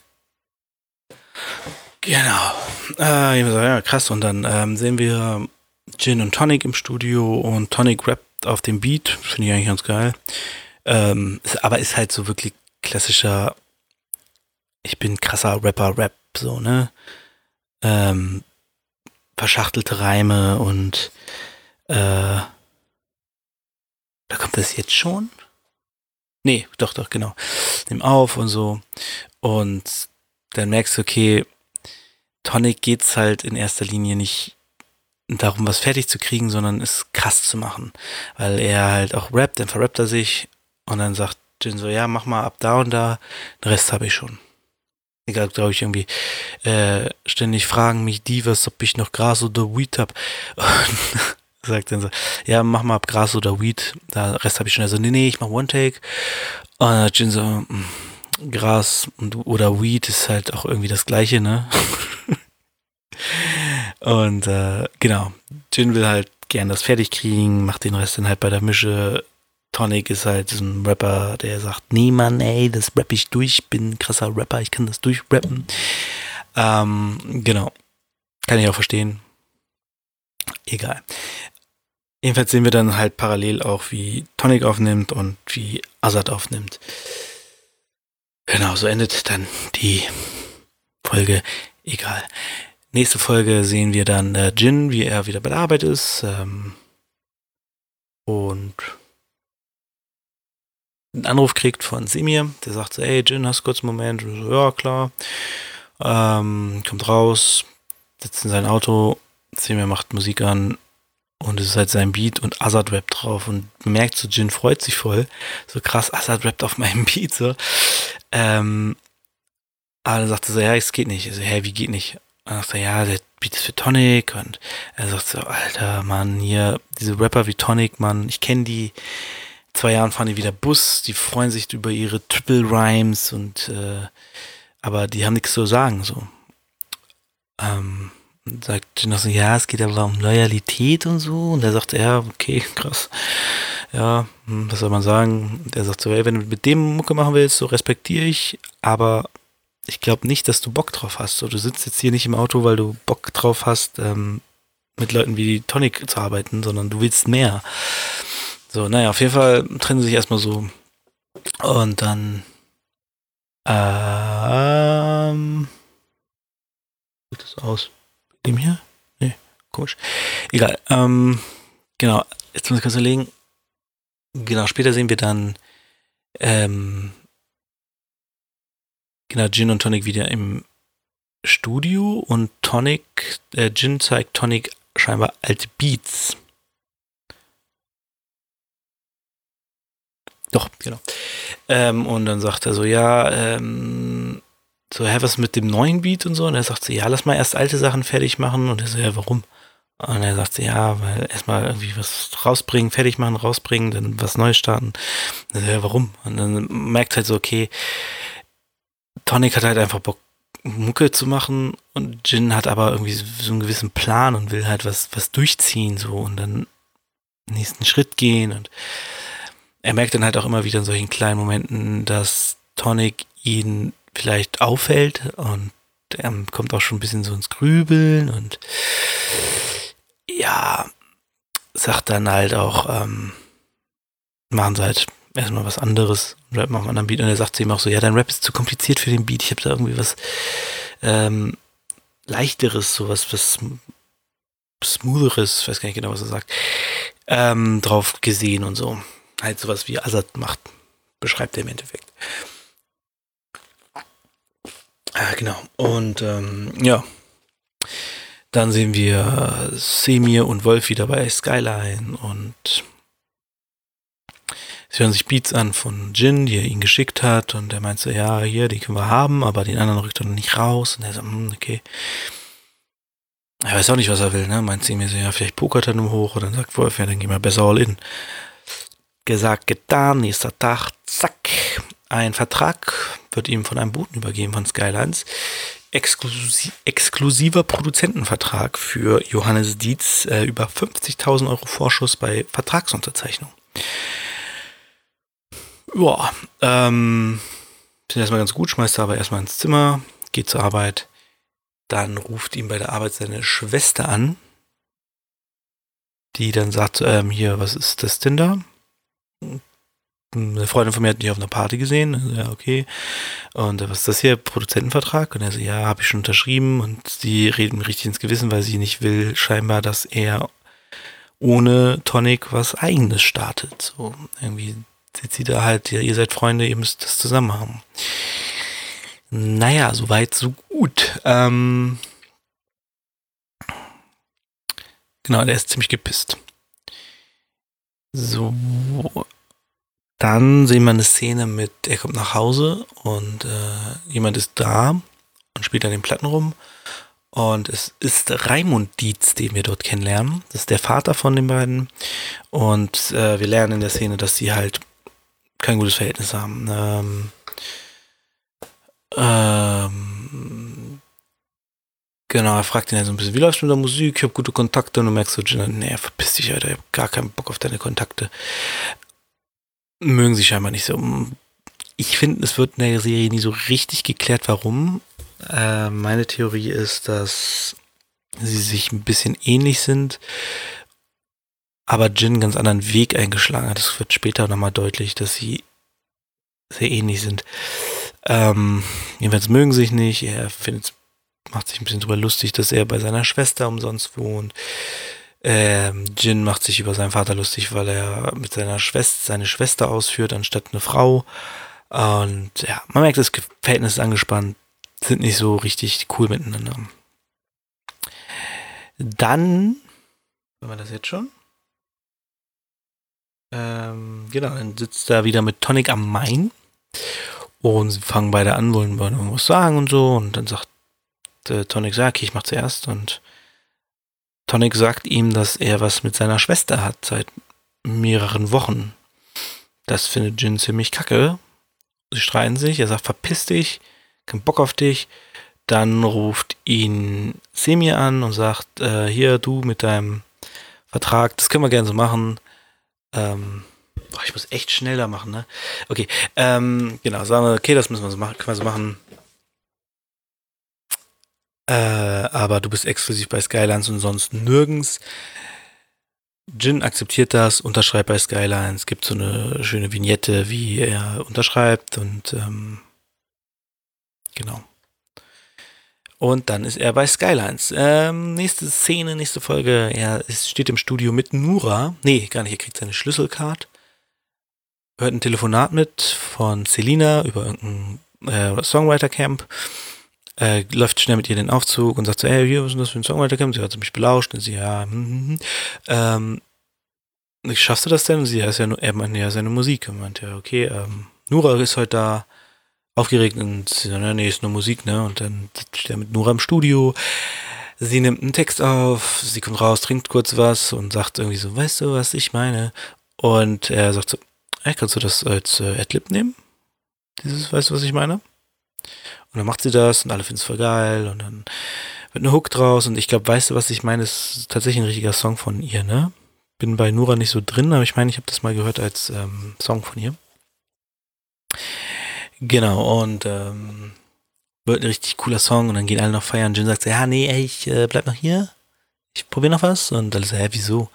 Genau. Äh, ja, krass. Und dann ähm, sehen wir Gin und Tonic im Studio und Tonic rappt auf dem Beat. Finde ich eigentlich ganz geil. Ähm, ist, aber ist halt so wirklich klassischer, ich bin krasser Rapper-Rap, so, ne? Ähm, verschachtelte Reime und äh, da kommt das jetzt schon? Nee, doch, doch, genau. Nimm auf und so. Und dann merkst du, okay, Tonic geht's halt in erster Linie nicht darum, was fertig zu kriegen, sondern es krass zu machen. Weil er halt auch rappt, dann verrappt er sich und dann sagt Jin so, ja, mach mal ab da und da, den Rest habe ich schon. Egal, glaube ich, irgendwie äh, ständig fragen mich die, was, ob ich noch Gras oder Weed hab. Und sagt dann so, ja, mach mal Gras oder Weed, da Rest habe ich schon. Also, nee, nee, ich mach One-Take. Und Jin so, mh mm, Gras und, oder Weed ist halt auch irgendwie das gleiche, ne? und äh, genau, Jin will halt gern das fertig kriegen, macht den Rest dann halt bei der Mische. Tonic ist halt so ein Rapper, der sagt, nee Mann, ey, das rapp ich durch, bin ein krasser Rapper, ich kann das durchrappen. Ähm, genau. Kann ich auch verstehen. Egal. Jedenfalls sehen wir dann halt parallel auch, wie Tonic aufnimmt und wie Azad aufnimmt. Genau, so endet dann die Folge. Egal. Nächste Folge sehen wir dann äh, Jin, wie er wieder bei der Arbeit ist. Ähm, und einen Anruf kriegt von Semir, der sagt so, ey Jin, hast du kurz einen Moment? So, ja, klar. Ähm, kommt raus, sitzt in sein Auto, Semir macht Musik an und es ist halt sein Beat und Azad rappt drauf und merkt so, Jin freut sich voll. So krass, Azad rappt auf meinem Beat so. Ähm, aber dann sagte so, ja, es geht nicht. Ich so, hä, wie geht nicht? Und dann er, ja, der Beat ist für Tonic und er sagt so, alter Mann, hier, diese Rapper wie Tonic, Mann, ich kenne die. Zwei Jahren fahren die wieder Bus, die freuen sich über ihre Triple Rhymes und äh, aber die haben nichts zu sagen, so. Ähm, sagt noch so, ja, es geht aber um Loyalität und so. Und er sagt, ja, okay, krass. Ja, hm, was soll man sagen? Der sagt so, ey, wenn du mit dem Mucke machen willst, so respektiere ich, aber ich glaube nicht, dass du Bock drauf hast. So, du sitzt jetzt hier nicht im Auto, weil du Bock drauf hast, ähm, mit Leuten wie Tonic zu arbeiten, sondern du willst mehr. So, naja, auf jeden Fall trennen sie sich erstmal so. Und dann ähm, sieht das aus? Dem hier? Nee, komisch. Egal. Ähm, genau, jetzt muss ich kurz überlegen. Genau, später sehen wir dann ähm, genau, Gin und Tonic wieder im Studio und Tonic, äh, Gin zeigt Tonic scheinbar alte Beats. Doch, genau. Ähm, und dann sagt er so, ja, ähm, so, hä, was mit dem neuen Beat und so? Und er sagt so, ja, lass mal erst alte Sachen fertig machen. Und er so, ja, warum? Und er sagt so, ja, weil erstmal irgendwie was rausbringen, fertig machen, rausbringen, dann was Neues starten. Und er so, ja, warum? Und dann merkt halt so, okay, Tonic hat halt einfach Bock, Mucke zu machen und Jin hat aber irgendwie so einen gewissen Plan und will halt was, was durchziehen, so und dann nächsten Schritt gehen und er merkt dann halt auch immer wieder in solchen kleinen Momenten, dass Tonic ihn vielleicht auffällt und er kommt auch schon ein bisschen so ins Grübeln und ja, sagt dann halt auch, ähm, machen sie halt erstmal was anderes, Rap machen einen anderen Beat und er sagt zu ihm auch so, ja, dein Rap ist zu kompliziert für den Beat, ich habe da irgendwie was ähm, leichteres, sowas, was smootheres, ich weiß gar nicht genau, was er sagt, ähm, drauf gesehen und so. Halt sowas wie Azad macht, beschreibt er im Endeffekt. Ah, genau. Und ähm, ja. Dann sehen wir Semir und Wolf wieder bei Skyline und sie hören sich Beats an von Jin, die er ihnen geschickt hat und er meint so, ja, hier, die können wir haben, aber den anderen rückt er noch nicht raus und er so, hm, okay. Er weiß auch nicht, was er will, ne? Meint Semir so, ja, vielleicht pokert er nur hoch und dann sagt Wolf, ja, dann gehen wir besser all in. Gesagt, getan, nächster Tag, zack, ein Vertrag wird ihm von einem Boten übergeben von Skylines. Exklusiv, exklusiver Produzentenvertrag für Johannes Dietz äh, über 50.000 Euro Vorschuss bei Vertragsunterzeichnung. Ja, ähm, sind erstmal ganz gut, schmeißt er aber erstmal ins Zimmer, geht zur Arbeit. Dann ruft ihm bei der Arbeit seine Schwester an, die dann sagt, ähm, hier, was ist das denn da? Eine Freundin von mir hat mich auf einer Party gesehen. Also, ja, okay. Und was ist das hier? Produzentenvertrag? Und er so, ja, habe ich schon unterschrieben. Und sie reden mir richtig ins Gewissen, weil sie nicht will, scheinbar, dass er ohne Tonic was eigenes startet. So, irgendwie sieht sie da halt, ja, ihr seid Freunde, ihr müsst das zusammen haben. Naja, soweit, so gut. Ähm, genau, der ist ziemlich gepisst. So, dann sehen wir eine Szene mit, er kommt nach Hause und äh, jemand ist da und spielt an den Platten rum. Und es ist Raimund Dietz, den wir dort kennenlernen. Das ist der Vater von den beiden. Und äh, wir lernen in der Szene, dass sie halt kein gutes Verhältnis haben. Ähm, ähm, genau, er fragt ihn ja so ein bisschen, wie läuft's mit der Musik? Ich habe gute Kontakte. Und du merkst so, nee, verpiss dich, Alter, ich habe gar keinen Bock auf deine Kontakte mögen sie scheinbar nicht so. Ich finde, es wird in der Serie nie so richtig geklärt, warum. Äh, meine Theorie ist, dass sie sich ein bisschen ähnlich sind, aber Jin einen ganz anderen Weg eingeschlagen hat. Es wird später nochmal deutlich, dass sie sehr ähnlich sind. Ähm, jedenfalls mögen sich nicht. Er findet, macht sich ein bisschen drüber lustig, dass er bei seiner Schwester umsonst wohnt. Ähm, Jin macht sich über seinen Vater lustig, weil er mit seiner Schwester seine Schwester ausführt anstatt eine Frau. Und ja, man merkt, das Verhältnis ist angespannt, sind nicht so richtig cool miteinander. Dann, wenn wir das jetzt schon? Ähm, genau, dann sitzt er wieder mit Tonic am Main und sie fangen beide an, wollen, wollen irgendwas sagen und so. Und dann sagt äh, Tonic, sag, okay, ich mach zuerst und Tonic sagt ihm, dass er was mit seiner Schwester hat seit mehreren Wochen. Das findet Jin ziemlich kacke. Sie streiten sich, er sagt, verpiss dich, kein Bock auf dich. Dann ruft ihn Semi an und sagt, äh, hier, du mit deinem Vertrag, das können wir gerne so machen. Ähm, boah, ich muss echt schneller machen, ne? Okay, ähm, genau, sagen wir, okay, das müssen wir so machen, können wir so machen. Äh, aber du bist exklusiv bei Skylines und sonst nirgends. Jin akzeptiert das, unterschreibt bei Skylines, gibt so eine schöne Vignette, wie er unterschreibt und ähm, genau. Und dann ist er bei Skylines. Ähm, nächste Szene, nächste Folge. Er ist, steht im Studio mit Nura. Nee, gar nicht. Er kriegt seine Schlüsselcard. Hört ein Telefonat mit von Selina über irgendeinen äh, Songwriter Camp. Äh, läuft schnell mit ihr in den Aufzug und sagt so, hey, hier, was ist das für ein Songwriter? Sie hat mich belauscht und sie, ja, hm, hm, hm. Ähm, schaffst du das denn? Und sie, ja, ist ja nur, er meinte, ja, seine Musik. Und meinte, ja, okay, ähm, Nura ist heute da, aufgeregt und sie sagt, nee, ist nur Musik, ne? Und dann steht er mit Nura im Studio. Sie nimmt einen Text auf, sie kommt raus, trinkt kurz was und sagt irgendwie so, weißt du, was ich meine? Und er sagt so, hey, kannst du das als äh, Adlib nehmen? Dieses, weißt du, was ich meine? Und dann macht sie das und alle finden es voll geil und dann wird eine Hook draus und ich glaube, weißt du, was ich meine, ist tatsächlich ein richtiger Song von ihr, ne? Bin bei Nura nicht so drin, aber ich meine, ich habe das mal gehört als ähm, Song von ihr. Genau, und ähm, wird ein richtig cooler Song und dann gehen alle noch feiern. Jin sagt ja, nee, ey, ich äh, bleib noch hier. Ich probiere noch was. Und dann so, hä, wieso?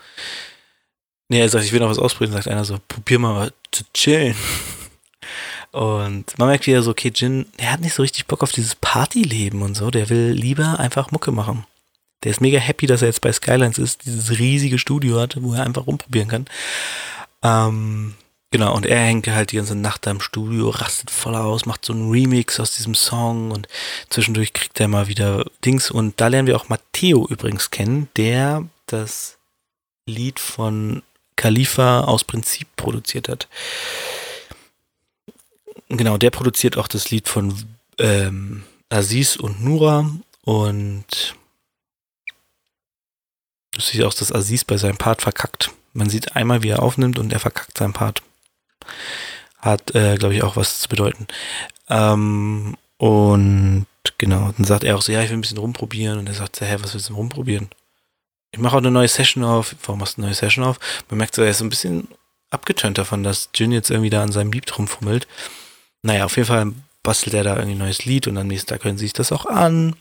Nee, er sagt, ich will noch was ausprobieren. Sagt einer so, probier mal zu chillen. Und man merkt wieder so, okay, Jin, der hat nicht so richtig Bock auf dieses Partyleben und so. Der will lieber einfach Mucke machen. Der ist mega happy, dass er jetzt bei Skylines ist, dieses riesige Studio hat, wo er einfach rumprobieren kann. Ähm, Genau, und er hängt halt die ganze Nacht da im Studio, rastet voll aus, macht so einen Remix aus diesem Song und zwischendurch kriegt er mal wieder Dings. Und da lernen wir auch Matteo übrigens kennen, der das Lied von Khalifa aus Prinzip produziert hat. Genau, der produziert auch das Lied von ähm, Aziz und Nura und du siehst auch, dass Aziz bei seinem Part verkackt. Man sieht einmal, wie er aufnimmt und er verkackt seinen Part hat, äh, glaube ich, auch was zu bedeuten. Ähm, und genau, dann sagt er auch so, ja, ich will ein bisschen rumprobieren. Und er sagt, hä, was willst du rumprobieren? Ich mache auch eine neue Session auf. Warum machst du eine neue Session auf? Man merkt so, er ist so ein bisschen abgetönt davon, dass Jin jetzt irgendwie da an seinem Beat rumfummelt. Naja, auf jeden Fall bastelt er da irgendwie ein neues Lied und am nächsten Tag hören sie sich das auch an.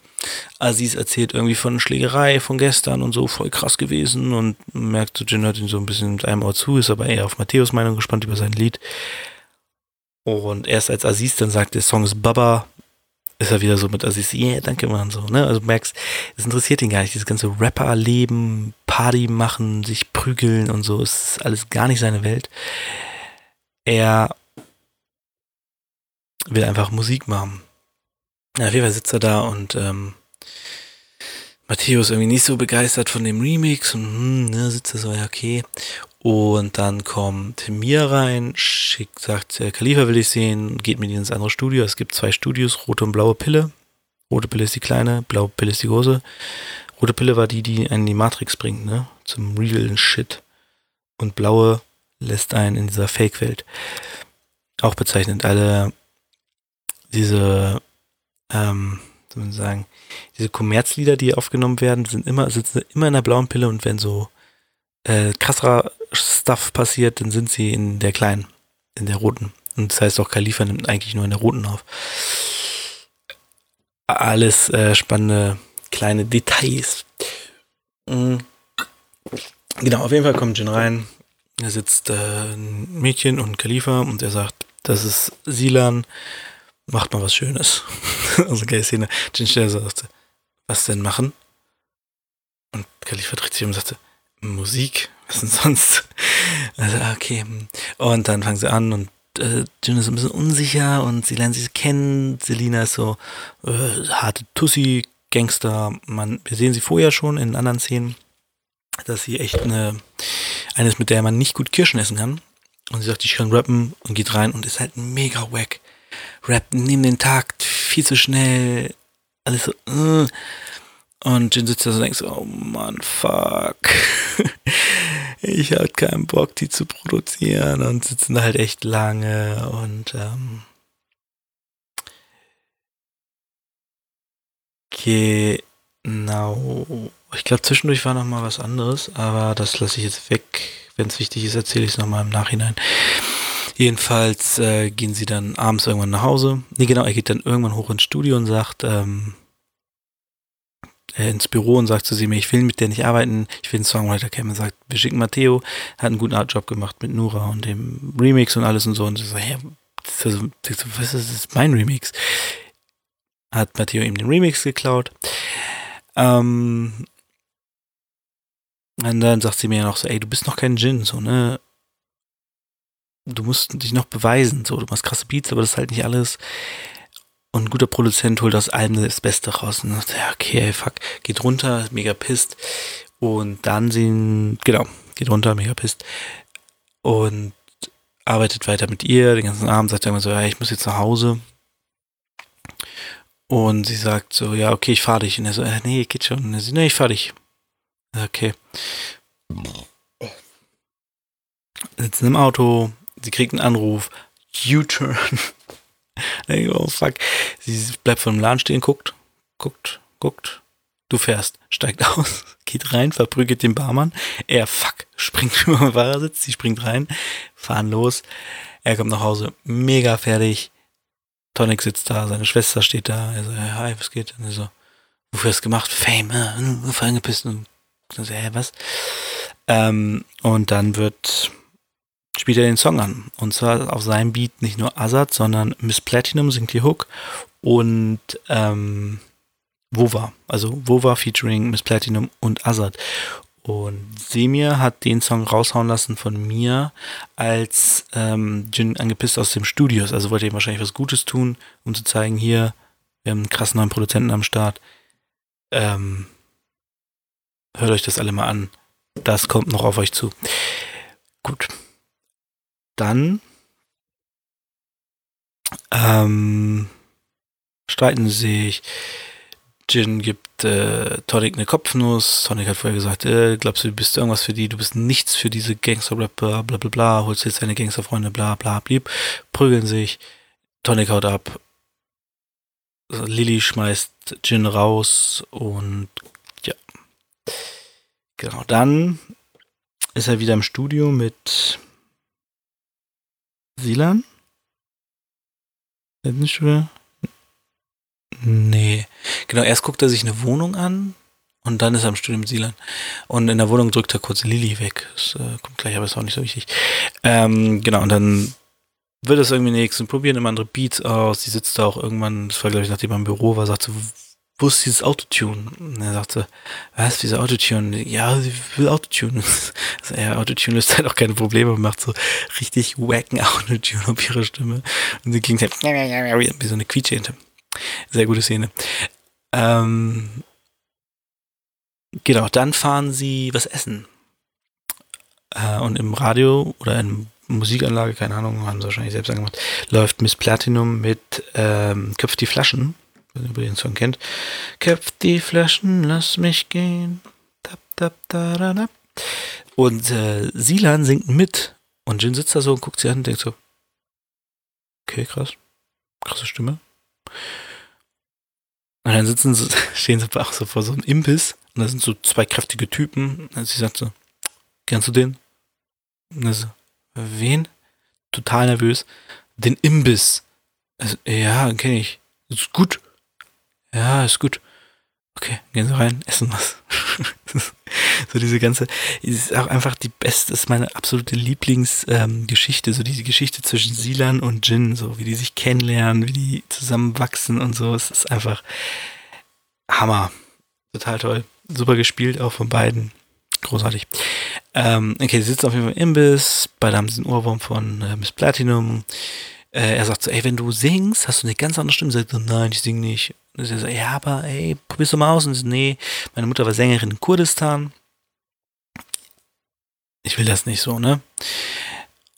Aziz erzählt irgendwie von Schlägerei von gestern und so, voll krass gewesen und merkt so, Jin hört ihn so ein bisschen mit einem Ohr zu, ist aber eher auf Matthäus Meinung gespannt über sein Lied. Und erst als Aziz dann sagt, der Song ist Baba, ist er wieder so mit Aziz, yeah, danke Mann, so, ne? Also merkst, es interessiert ihn gar nicht, dieses ganze Rapper-Leben, Party machen, sich prügeln und so, ist alles gar nicht seine Welt. Er will einfach Musik machen. Ja, auf jeden Fall sitzt er da und ähm, Matthäus irgendwie nicht so begeistert von dem Remix und hm, ne, sitzt er so, ja, okay. Und dann kommt Mir rein, schickt, sagt, der Khalifa will ich sehen, geht mit ihm ins andere Studio. Es gibt zwei Studios, rote und blaue Pille. Rote Pille ist die kleine, blaue Pille ist die große. Rote Pille war die, die einen in die Matrix bringt, ne? Zum realen Shit. Und blaue lässt einen in dieser Fake-Welt. Auch bezeichnend. Alle diese, ähm, soll man sagen, diese Kommerzlieder, die aufgenommen werden, sind immer, sitzen immer in der blauen Pille und wenn so äh, krasserer Stuff passiert, dann sind sie in der kleinen, in der roten. Und das heißt auch, Khalifa nimmt eigentlich nur in der roten auf. Alles äh, spannende kleine Details. Mhm. Genau, auf jeden Fall kommt Jin rein. Da sitzt äh, ein Mädchen und Khalifa und er sagt, das ist Silan, macht mal was Schönes. also geile Szene. Jin Stelle sagte, was denn machen? Und Khalifa dreht sich um und sagte, Musik, was denn sonst? Also, okay. Und dann fangen sie an und äh, Jin ist ein bisschen unsicher und sie lernen sich kennen. Selina ist so äh, harte Tussi, Gangster. Man, wir sehen sie vorher schon in anderen Szenen, dass sie echt eine, eine ist, mit der man nicht gut Kirschen essen kann. Und sie sagt, ich kann rappen und geht rein und ist halt mega wack. Rappt neben den Takt, viel zu schnell, alles so, äh. Und Jin sitzt da so und denkt so, oh Mann, fuck. ich hab keinen Bock, die zu produzieren und sitzen da halt echt lange und ähm, genau. Ich glaube, zwischendurch war noch mal was anderes, aber das lasse ich jetzt weg. Wenn es wichtig ist, erzähle ich es nochmal im Nachhinein. Jedenfalls äh, gehen sie dann abends irgendwann nach Hause. Nee, genau, er geht dann irgendwann hoch ins Studio und sagt, ähm, äh, ins Büro und sagt zu sie, ich will mit der nicht arbeiten, ich will einen Songwriter kennen. Und sagt, wir schicken Matteo, hat einen guten Artjob gemacht mit Nura und dem Remix und alles und so. Und sie so, hä, das ist, was ist, das mein Remix? Hat Matteo ihm den Remix geklaut. Ähm, und dann sagt sie mir ja noch so, ey, du bist noch kein Gin, so, ne? Du musst dich noch beweisen, so, du machst krasse Beats, aber das ist halt nicht alles. Und ein guter Produzent holt aus allem das Beste raus. Und sagt, ja, okay, fuck, geht runter, mega pisst. Und dann sind, genau, geht runter, mega pisst. Und arbeitet weiter mit ihr den ganzen Abend, sagt irgendwann so, ja, ich muss jetzt nach Hause. Und sie sagt so, ja, okay, ich fahre dich. Und er so, äh, nee, geht schon. Und er so, nee, ich fahre dich. Okay. Sitzen im Auto, sie kriegt einen Anruf, U-Turn. oh fuck. Sie bleibt vor dem Laden stehen, guckt, guckt, guckt. Du fährst, steigt aus, geht rein, verprügelt den Barmann. Er, fuck, springt über den Fahrersitz, sie springt rein, fahren los. Er kommt nach Hause, mega fertig. Tonic sitzt da, seine Schwester steht da. Er so, hi, was geht? Und er so, wofür hast du gemacht? Fame, äh, voll angepisst. Und so, hä, was? Ähm, und dann wird spielt er den Song an. Und zwar auf seinem Beat nicht nur Azad, sondern Miss Platinum singt die Hook und ähm, Wova. Also Wova featuring Miss Platinum und Azad. Und Semir hat den Song raushauen lassen von mir, als ähm, Jin angepisst aus dem Studios. Also wollte ihm wahrscheinlich was Gutes tun, um zu zeigen, hier, wir haben einen krassen neuen Produzenten am Start. Ähm, hört euch das alle mal an. Das kommt noch auf euch zu. Gut dann ähm, streiten sich. Jin gibt äh, Tonic eine Kopfnuss. Tonic hat vorher gesagt, äh, glaubst du, du bist irgendwas für die, du bist nichts für diese Gangster-Rapper, bla bla bla, holst jetzt deine Gangsterfreunde, bla bla blieb, prügeln sich. Tonic haut ab. Lilly schmeißt Jin raus und ja. Genau, dann ist er wieder im Studio mit Silan? Fitnessstudio? Nee. Genau, erst guckt er sich eine Wohnung an und dann ist er am Studio mit Silan. Und in der Wohnung drückt er kurz Lilly weg. Das äh, kommt gleich, aber ist auch nicht so wichtig. Ähm, genau, und dann wird es irgendwie nichts und probieren immer andere Beats aus. Die sitzt da auch irgendwann, das war glaube ich, nachdem er im Büro war, sagt so, wo ist dieses Autotune? Und er sagte, was, diese Autotune? Ja, sie will Autotune. Also, ja, Autotune löst halt auch keine Probleme macht so richtig wacken Autotune auf ihre Stimme. Und sie klingt halt wie so eine Quietschente. Sehr gute Szene. Ähm, genau, dann fahren sie was essen. Äh, und im Radio oder in Musikanlage, keine Ahnung, haben sie wahrscheinlich selbst angemacht, läuft Miss Platinum mit ähm, Köpf die Flaschen wenn ihr den Song kennt. Köpft die Flaschen, lass mich gehen. Tap, tap, da. Und äh, Silan singt mit. Und Jin sitzt da so und guckt sie an und denkt so, okay, krass. Krasse Stimme. Und dann sitzen sie, stehen sie auch so vor so einem Imbiss. Und da sind so zwei kräftige Typen. Und sie sagt so, kennst du den? Und er so, wen? Total nervös. Den Imbiss. Also, ja, kenne ich. Ist gut. Ja, ist gut. Okay, gehen Sie rein, essen was. so diese ganze, ist auch einfach die beste, ist meine absolute Lieblingsgeschichte, ähm, so diese Geschichte zwischen Silan und Jin, so wie die sich kennenlernen, wie die zusammenwachsen und so. Es ist einfach Hammer. Total toll. Super gespielt auch von beiden. Großartig. Ähm, okay, sie sitzen auf jeden Fall im Imbiss, beide haben diesen Ohrwurm von äh, Miss Platinum. Äh, er sagt so, ey, wenn du singst, hast du eine ganz andere Stimme. Sagt so, nein, ich singe nicht. Und sie so, ja, aber ey, probier's doch mal aus. Und sie nee, meine Mutter war Sängerin in Kurdistan. Ich will das nicht so, ne?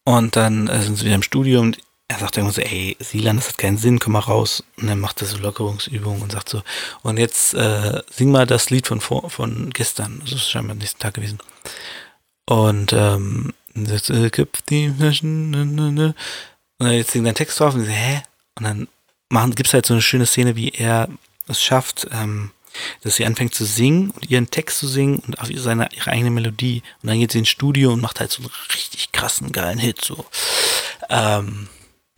Und dann äh, sind sie wieder im Studio und er sagt irgendwann so, ey, Silan, das hat keinen Sinn, komm mal raus. Und dann macht er so Lockerungsübungen und sagt so, und jetzt äh, sing mal das Lied von, vor, von gestern. Das ist scheinbar am nächsten Tag gewesen. Und ähm, sagt, äh. Und jetzt singt er Text drauf und sie so, hä? Und dann gibt es halt so eine schöne Szene, wie er es schafft, ähm, dass sie anfängt zu singen und ihren Text zu singen und auf seine, ihre eigene Melodie. Und dann geht sie ins Studio und macht halt so einen richtig krassen, geilen Hit. So. Ähm,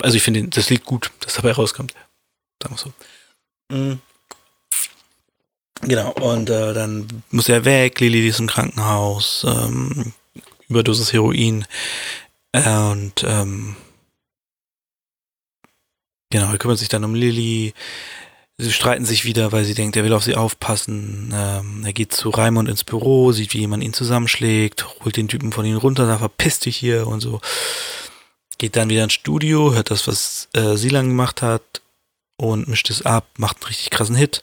also ich finde das Lied gut, das dabei rauskommt. Sagen wir so. Mhm. Genau, und äh, dann muss er weg, Lili ist im Krankenhaus, ähm, Überdosis Heroin. Äh, und ähm, Genau, er kümmert sich dann um Lilly. Sie streiten sich wieder, weil sie denkt, er will auf sie aufpassen. Ähm, er geht zu Raimund ins Büro, sieht, wie jemand ihn zusammenschlägt, holt den Typen von ihnen runter, sagt, verpiss dich hier und so. Geht dann wieder ins Studio, hört das, was äh, Silan gemacht hat und mischt es ab, macht einen richtig krassen Hit,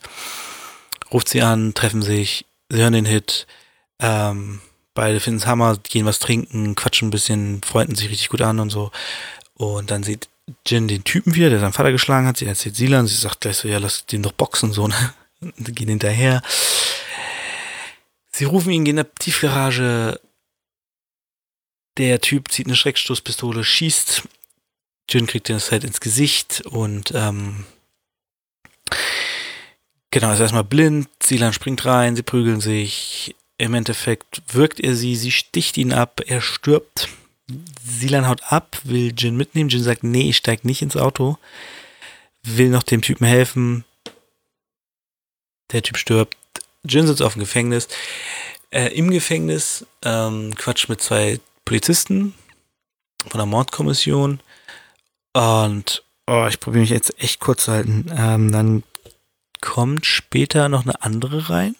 ruft sie an, treffen sich, sie hören den Hit, ähm, beide finden es Hammer, gehen was trinken, quatschen ein bisschen, freunden sich richtig gut an und so. Und dann sieht Jin den Typen wieder, der seinen Vater geschlagen hat. Sie erzählt Silan, sie sagt gleich so, ja, lass den doch boxen, so, ne? Und gehen hinterher. Sie rufen ihn, gehen in der Tiefgarage. Der Typ zieht eine Schreckstoßpistole, schießt. Jin kriegt den halt ins Gesicht und ähm, genau, ist erstmal blind. Silan springt rein, sie prügeln sich. Im Endeffekt wirkt er sie, sie sticht ihn ab, er stirbt. Silan haut ab, will Jin mitnehmen. Jin sagt, nee, ich steig nicht ins Auto. Will noch dem Typen helfen. Der Typ stirbt. Jin sitzt auf dem Gefängnis. Äh, Im Gefängnis ähm, quatscht mit zwei Polizisten von der Mordkommission. Und oh, ich probiere mich jetzt echt kurz zu halten. Ähm, dann kommt später noch eine andere rein.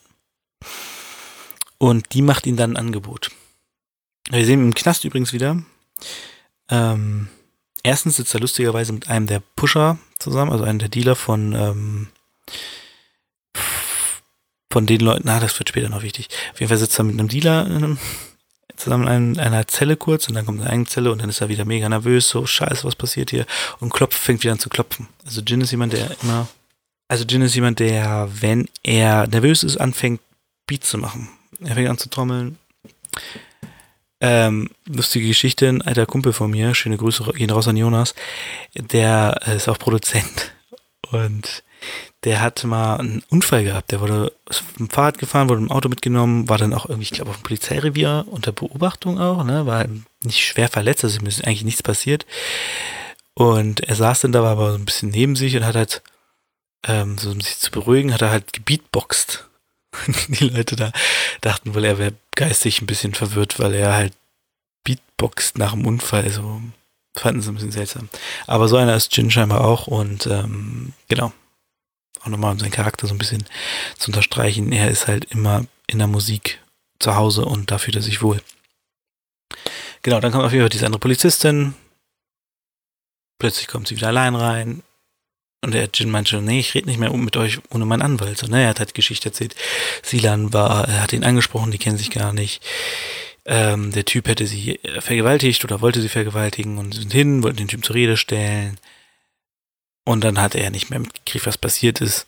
Und die macht ihm dann ein Angebot. Wir sehen ihn im Knast übrigens wieder. Ähm, erstens sitzt er lustigerweise mit einem der Pusher zusammen, also einem der Dealer von, ähm, von den Leuten, na, das wird später noch wichtig. Auf jeden Fall sitzt er mit einem Dealer in einem, zusammen in einer Zelle kurz und dann kommt eine eigene Zelle und dann ist er wieder mega nervös, so scheiße, was passiert hier? Und klopft, fängt wieder an zu klopfen. Also Jin ist jemand, der immer, also Jin ist jemand, der, wenn er nervös ist, anfängt, Beats zu machen. Er fängt an zu trommeln. Ähm, lustige Geschichte, ein alter Kumpel von mir, schöne Grüße gehen raus an Jonas, der ist auch Produzent und der hat mal einen Unfall gehabt. Der wurde dem Fahrrad gefahren, wurde im Auto mitgenommen, war dann auch irgendwie, ich glaube, auf dem Polizeirevier unter Beobachtung auch, ne? War nicht schwer verletzt, also ihm ist eigentlich nichts passiert. Und er saß dann da, war aber so ein bisschen neben sich und hat halt, ähm, so um sich zu beruhigen, hat er halt gebeatboxt. die Leute da dachten wohl, er wäre geistig ein bisschen verwirrt, weil er halt Beatboxt nach dem Unfall, so fanden sie ein bisschen seltsam. Aber so einer ist Jin scheinbar auch und ähm, genau. Auch nochmal um seinen Charakter so ein bisschen zu unterstreichen. Er ist halt immer in der Musik zu Hause und da fühlt er sich wohl. Genau, dann kommt auf jeden Fall diese andere Polizistin. Plötzlich kommt sie wieder allein rein. Und der Jin meinte schon, nee, ich rede nicht mehr mit euch ohne meinen Anwalt. So, ne? Er hat halt Geschichte erzählt. Silan war, er hat ihn angesprochen, die kennen sich gar nicht. Ähm, der Typ hätte sie vergewaltigt oder wollte sie vergewaltigen und sind hin, wollten den Typ zur Rede stellen. Und dann hat er nicht mehr mitgekriegt, was passiert ist.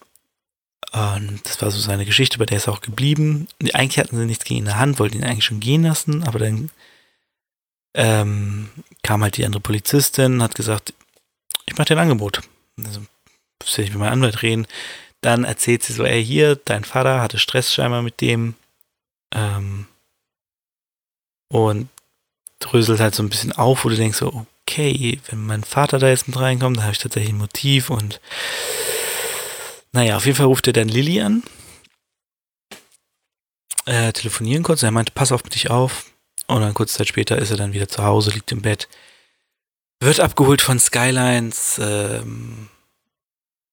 Und das war so seine Geschichte, bei der ist er auch geblieben. Eigentlich hatten sie nichts gegen ihn in der Hand, wollten ihn eigentlich schon gehen lassen, aber dann ähm, kam halt die andere Polizistin, hat gesagt, ich mache dir ein Angebot. Also will ich mit meinem Anwalt reden. Dann erzählt sie so, ey, hier, dein Vater hatte Stress scheinbar mit dem. Ähm, und dröselt halt so ein bisschen auf, wo du denkst so, okay, wenn mein Vater da jetzt mit reinkommt, dann habe ich tatsächlich ein Motiv und naja, auf jeden Fall ruft er dann Lilly an. Äh, telefonieren kurz, er meinte, pass auf dich auf. Und dann kurze Zeit später ist er dann wieder zu Hause, liegt im Bett, wird abgeholt von Skylines, ähm,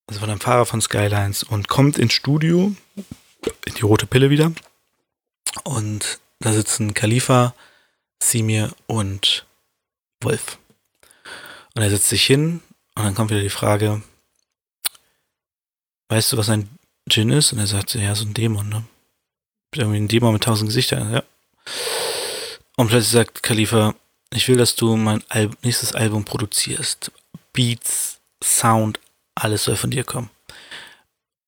also von einem Fahrer von Skylines und kommt ins Studio, in die rote Pille wieder. Und da sitzen Khalifa, Simir und Wolf. Und er setzt sich hin und dann kommt wieder die Frage, weißt du, was ein Djinn ist? Und er sagt, ja, so ein Dämon, ne? Irgendwie ein Dämon mit tausend Gesichtern, ja. Und plötzlich sagt Khalifa, ich will, dass du mein Al nächstes Album produzierst. Beats, Sound, alles soll von dir kommen.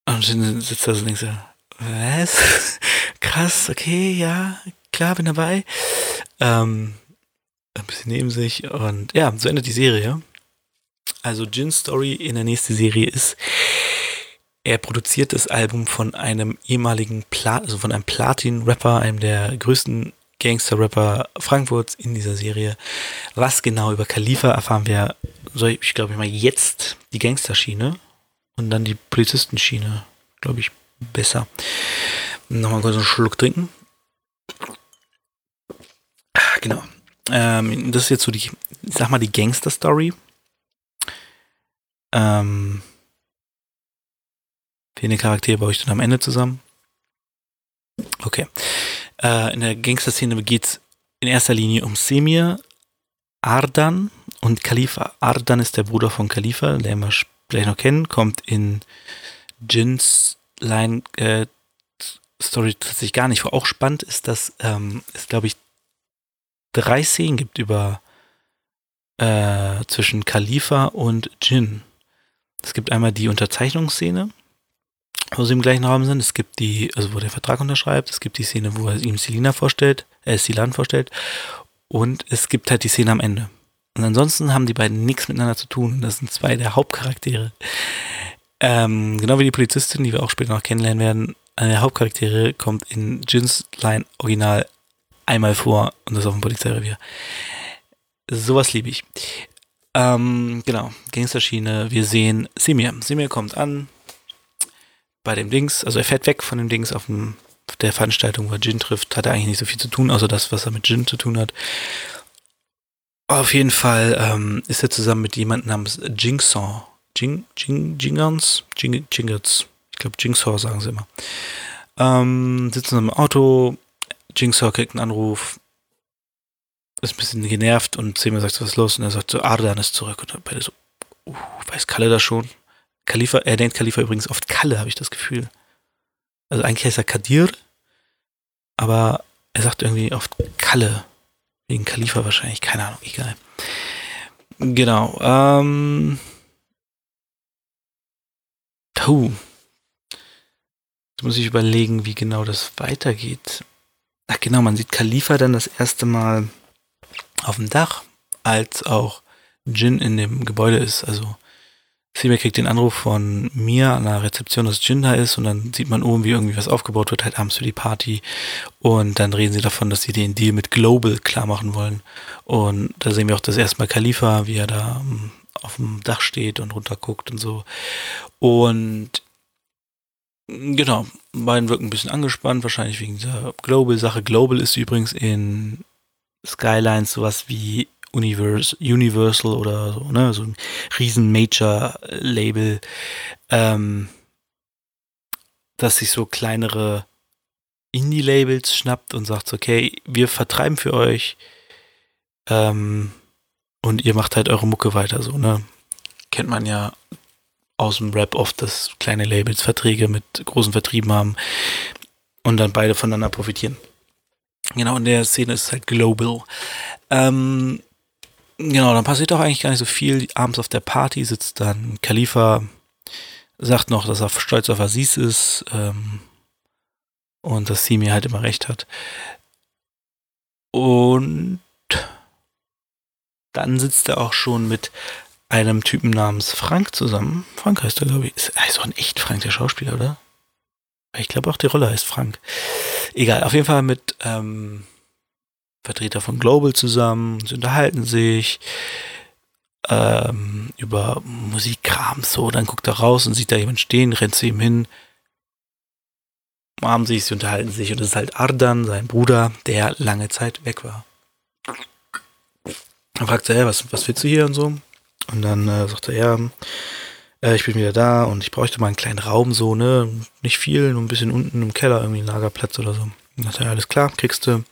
Und dann sitzt da so und denkt so, was? Krass, okay, ja, klar, bin dabei. Ähm, ein bisschen neben sich und ja, so endet die Serie. Also Jin's Story in der nächsten Serie ist, er produziert das Album von einem ehemaligen Pla also von einem Platin-Rapper, einem der größten Gangster-Rapper Frankfurts in dieser Serie. Was genau über Khalifa erfahren wir, soll ich, ich glaube ich mal jetzt die Gangsterschiene und dann die Polizistenschiene, glaube ich, besser. Nochmal kurz einen Schluck trinken. Ah, genau. Ähm, das ist jetzt so die, ich sag mal, die Gangster-Story. Ähm, viele Charaktere baue ich dann am Ende zusammen. Okay. Äh, in der Gangster-Szene geht es in erster Linie um Semir, Ardan und Khalifa. Ardan ist der Bruder von Khalifa, der immer gleich noch kennen, kommt in Jins Line äh, Story tatsächlich gar nicht vor. Auch spannend ist, dass ähm, es, glaube ich, drei Szenen gibt über äh, zwischen Khalifa und Jin. Es gibt einmal die Unterzeichnungsszene, wo sie im gleichen Raum sind. Es gibt die, also wo der Vertrag unterschreibt. Es gibt die Szene, wo er ihm Selina vorstellt, äh, Silan vorstellt. Und es gibt halt die Szene am Ende. Und ansonsten haben die beiden nichts miteinander zu tun. Das sind zwei der Hauptcharaktere. Ähm, genau wie die Polizistin, die wir auch später noch kennenlernen werden. Eine der Hauptcharaktere kommt in Jins Line Original einmal vor und das auf dem Polizeirevier. Sowas liebe ich. Ähm, genau, Gangsterschiene. Wir sehen Simir. Simir kommt an bei dem Dings, also er fährt weg von dem Dings auf, dem, auf der Veranstaltung, wo er Jin trifft. Hat er eigentlich nicht so viel zu tun, außer das, was er mit Jin zu tun hat. Auf jeden Fall ähm, ist er zusammen mit jemandem namens Jingsaw. Jing, Jing, Jingans? Jing, Jingers. Ich glaube, Jingsaw sagen sie immer. Ähm, sitzen im Auto. Jingsaw kriegt einen Anruf ist ein bisschen genervt und Zema sagt, was ist los? Und er sagt so, Ardan ist zurück. Und beide so, uh, weiß Kalle das schon? Khalifa, er nennt Khalifa übrigens oft Kalle, habe ich das Gefühl. Also eigentlich heißt er Kadir, aber er sagt irgendwie oft Kalle. Wegen Khalifa wahrscheinlich, keine Ahnung, egal. Genau, ähm. Puh. Jetzt muss ich überlegen, wie genau das weitergeht. Ach genau, man sieht Khalifa dann das erste Mal auf dem Dach, als auch Jin in dem Gebäude ist. Also Sima kriegt den Anruf von mir an der Rezeption, dass Jin da ist und dann sieht man oben, wie irgendwie was aufgebaut wird, halt abends für die Party. Und dann reden sie davon, dass sie den Deal mit Global klar machen wollen. Und da sehen wir auch das erste Mal Khalifa, wie er da ähm, auf dem Dach steht und runterguckt und so. Und genau, beiden wirken ein bisschen angespannt, wahrscheinlich wegen dieser Global-Sache. Global ist übrigens in Skylines sowas wie Universe, Universal oder so, ne, so ein riesen Major-Label, ähm, das sich so kleinere Indie-Labels schnappt und sagt, okay, wir vertreiben für euch ähm, und ihr macht halt eure Mucke weiter, so, ne. Kennt man ja aus dem Rap oft, dass kleine Labels Verträge mit großen Vertrieben haben und dann beide voneinander profitieren. Genau, in der Szene ist es halt global. Ähm, genau, dann passiert auch eigentlich gar nicht so viel. Abends auf der Party sitzt dann Khalifa, sagt noch, dass er stolz auf Aziz ist ähm, und dass sie mir halt immer recht hat. Und dann sitzt er auch schon mit einem Typen namens Frank zusammen. Frank heißt er, glaube ich. Ist, ist auch ein echt Frank, der Schauspieler, oder? Ich glaube auch die Rolle heißt Frank. Egal, auf jeden Fall mit ähm, Vertreter von Global zusammen. Sie unterhalten sich ähm, über Musikkram so. Dann guckt er raus und sieht da jemand stehen, rennt zu ihm hin. Umarmen sich, sie unterhalten sich und es ist halt Ardan, sein Bruder, der lange Zeit weg war. Dann fragt er, hey, was, was willst du hier und so? Und dann äh, sagt er, ja, äh, ich bin wieder da und ich bräuchte mal einen kleinen Raum, so, ne? Nicht viel, nur ein bisschen unten im Keller, irgendwie ein Lagerplatz oder so. Und sagt er, alles klar, kriegst du.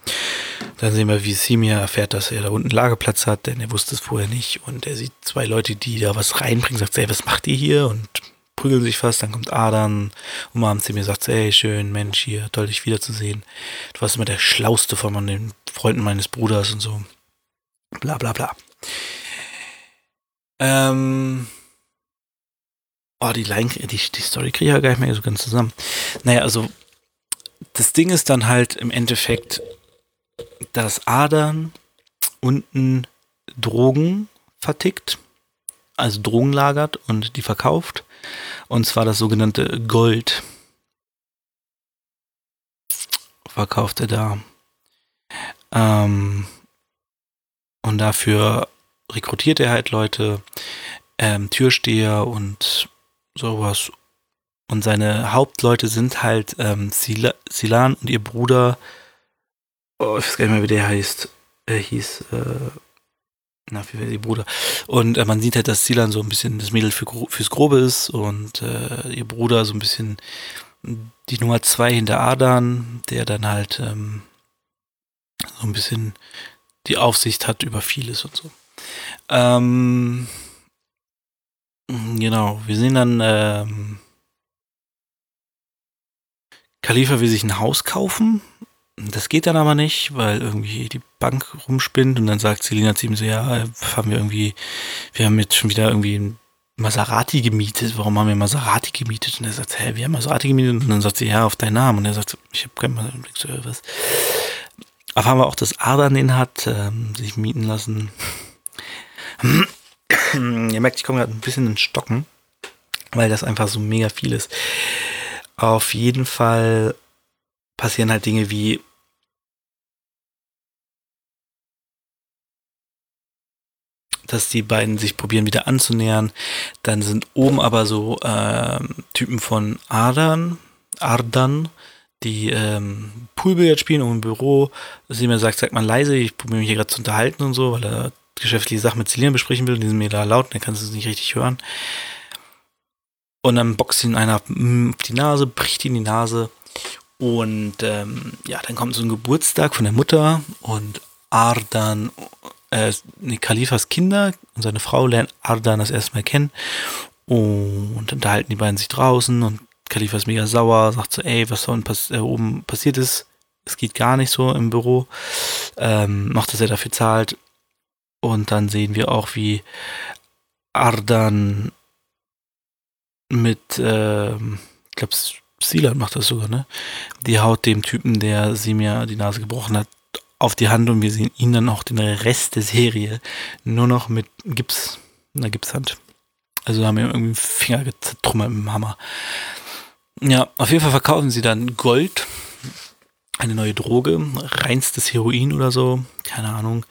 Dann sehen wir, wie Simia erfährt, dass er da unten einen Lagerplatz hat, denn er wusste es vorher nicht. Und er sieht zwei Leute, die da was reinbringen, sagt, ey, was macht ihr hier? Und prügeln sich fast. Dann kommt Adan, umarmt sie mir, sagt, ey, schön, Mensch, hier, toll, dich wiederzusehen. Du warst immer der Schlauste von den Freunden meines Bruders und so. Bla, bla, bla. Ähm, Oh, die Line, die, die Story kriege ich ja gar nicht mehr so ganz zusammen. Naja, also das Ding ist dann halt im Endeffekt, dass Adern unten Drogen vertickt, also Drogen lagert und die verkauft. Und zwar das sogenannte Gold. Verkauft er da. Ähm, und dafür rekrutiert er halt Leute, ähm, Türsteher und sowas. Und seine Hauptleute sind halt ähm, Sil Silan und ihr Bruder. Oh, ich weiß gar nicht mehr, wie der heißt. Er hieß, äh, na, wie ihr Bruder? Und äh, man sieht halt, dass Silan so ein bisschen das Mädel für, fürs Grobe ist und äh, ihr Bruder so ein bisschen die Nummer zwei hinter Adan, der dann halt ähm, so ein bisschen die Aufsicht hat über vieles und so. Ähm, Genau, wir sehen dann, ähm, Khalifa will sich ein Haus kaufen. Das geht dann aber nicht, weil irgendwie die Bank rumspinnt und dann sagt Selina zu ihm so, ja, haben wir irgendwie, wir haben jetzt schon wieder irgendwie ein Maserati gemietet. Warum haben wir Maserati gemietet? Und er sagt, hä, wir haben Maserati gemietet. Und dann sagt sie, ja, auf deinen Namen. Und er sagt, ich habe kein Maserati. So, was. Erfahren wir auch, dass Ardan den hat, ähm, sich mieten lassen. Ihr merkt, ich komme gerade ein bisschen ins Stocken, weil das einfach so mega viel ist. Auf jeden Fall passieren halt Dinge wie dass die beiden sich probieren wieder anzunähern. Dann sind oben aber so äh, Typen von Ardan, Ardan, die ähm, Poolbillard spielen um im Büro. Sie mir sagt, sagt man leise, ich probiere mich hier gerade zu unterhalten und so, weil er geschäftliche Sachen mit Celine besprechen will. Die sind mir da laut, dann kannst du es nicht richtig hören. Und dann boxt ihn einer auf die Nase, bricht ihn die Nase. Und ähm, ja, dann kommt so ein Geburtstag von der Mutter und Ardan, äh, nee, Khalifas Kinder und seine Frau lernen Ardan das erste Mal kennen. Und unterhalten die beiden sich draußen und Khalifa ist mega sauer, sagt so, ey, was da pass äh, oben passiert ist, es geht gar nicht so im Büro. Ähm, macht, dass er dafür zahlt. Und dann sehen wir auch, wie Ardan mit, äh, ich glaube, Silan macht das sogar, ne? Die haut dem Typen, der sie mir die Nase gebrochen hat, auf die Hand und wir sehen ihn dann auch den Rest der Serie nur noch mit Gips, einer Gipshand. Also haben wir irgendwie einen Finger zertrümmert mit dem Hammer. Ja, auf jeden Fall verkaufen sie dann Gold, eine neue Droge, reinstes Heroin oder so, keine Ahnung.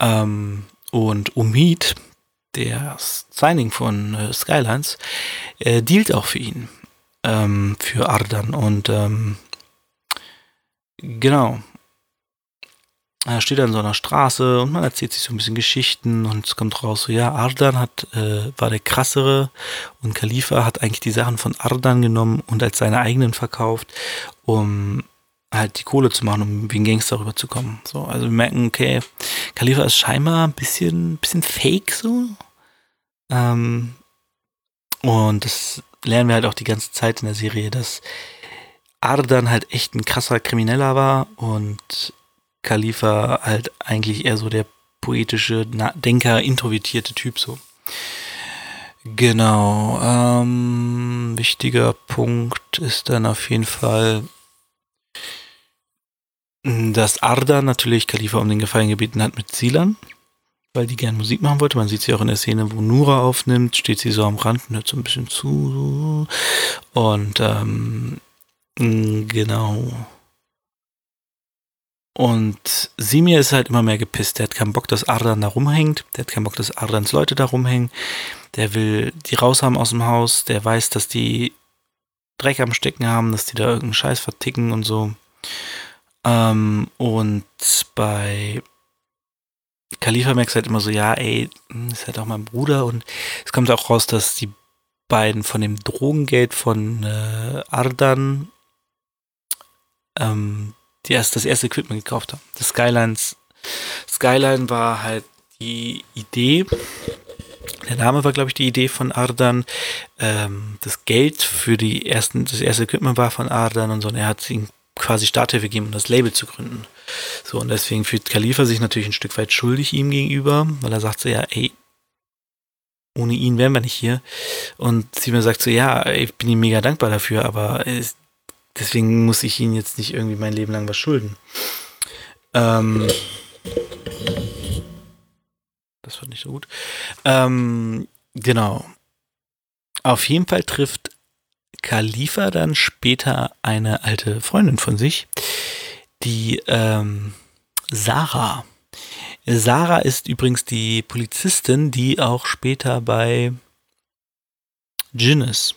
Ähm, und Umid, der Signing von äh, Skylines, äh, dealt auch für ihn, ähm, für Ardan. Und ähm, genau, er steht an so einer Straße und man erzählt sich so ein bisschen Geschichten und es kommt raus, so ja, Ardan hat, äh, war der krassere und Khalifa hat eigentlich die Sachen von Ardan genommen und als seine eigenen verkauft, um halt die Kohle zu machen, um wie ein Gangster rüberzukommen. So, also wir merken, okay, Khalifa ist scheinbar ein bisschen, bisschen fake so. Ähm, und das lernen wir halt auch die ganze Zeit in der Serie, dass Ardan halt echt ein krasser Krimineller war und Khalifa halt eigentlich eher so der poetische Denker, introvertierte Typ so. Genau. Ähm, wichtiger Punkt ist dann auf jeden Fall, dass Arda natürlich Khalifa um den Gefallen gebeten hat mit Silan, weil die gern Musik machen wollte. Man sieht sie auch in der Szene, wo Nura aufnimmt, steht sie so am Rand und hört so ein bisschen zu. Und ähm, genau. Und Simir ist halt immer mehr gepisst. Der hat keinen Bock, dass Ardan da rumhängt. Der hat keinen Bock, dass Ardans Leute da rumhängen. Der will die raushaben aus dem Haus. Der weiß, dass die Dreck am Stecken haben, dass die da irgendeinen Scheiß verticken und so. Ähm, und bei Khalifa merkst halt immer so, ja, ey, hm, ist halt auch mein Bruder. Und es kommt auch raus, dass die beiden von dem Drogengeld von äh, Ardan ähm, die erst das erste Equipment gekauft haben. Das Skylines, Skyline war halt die Idee, der Name war, glaube ich, die Idee von Ardan. Ähm, das Geld für die ersten, das erste Equipment war von Ardan und so. Und er hat ihn quasi Starthilfe gegeben, um das Label zu gründen. So, und deswegen fühlt Khalifa sich natürlich ein Stück weit schuldig ihm gegenüber, weil er sagt so, ja, ey, ohne ihn wären wir nicht hier. Und sie mir sagt so, ja, ich bin ihm mega dankbar dafür, aber es, deswegen muss ich ihm jetzt nicht irgendwie mein Leben lang was schulden. Ähm, das war nicht so gut. Ähm, genau. Auf jeden Fall trifft Khalifa dann später eine alte Freundin von sich, die ähm, Sarah. Sarah ist übrigens die Polizistin, die auch später bei Jin ist.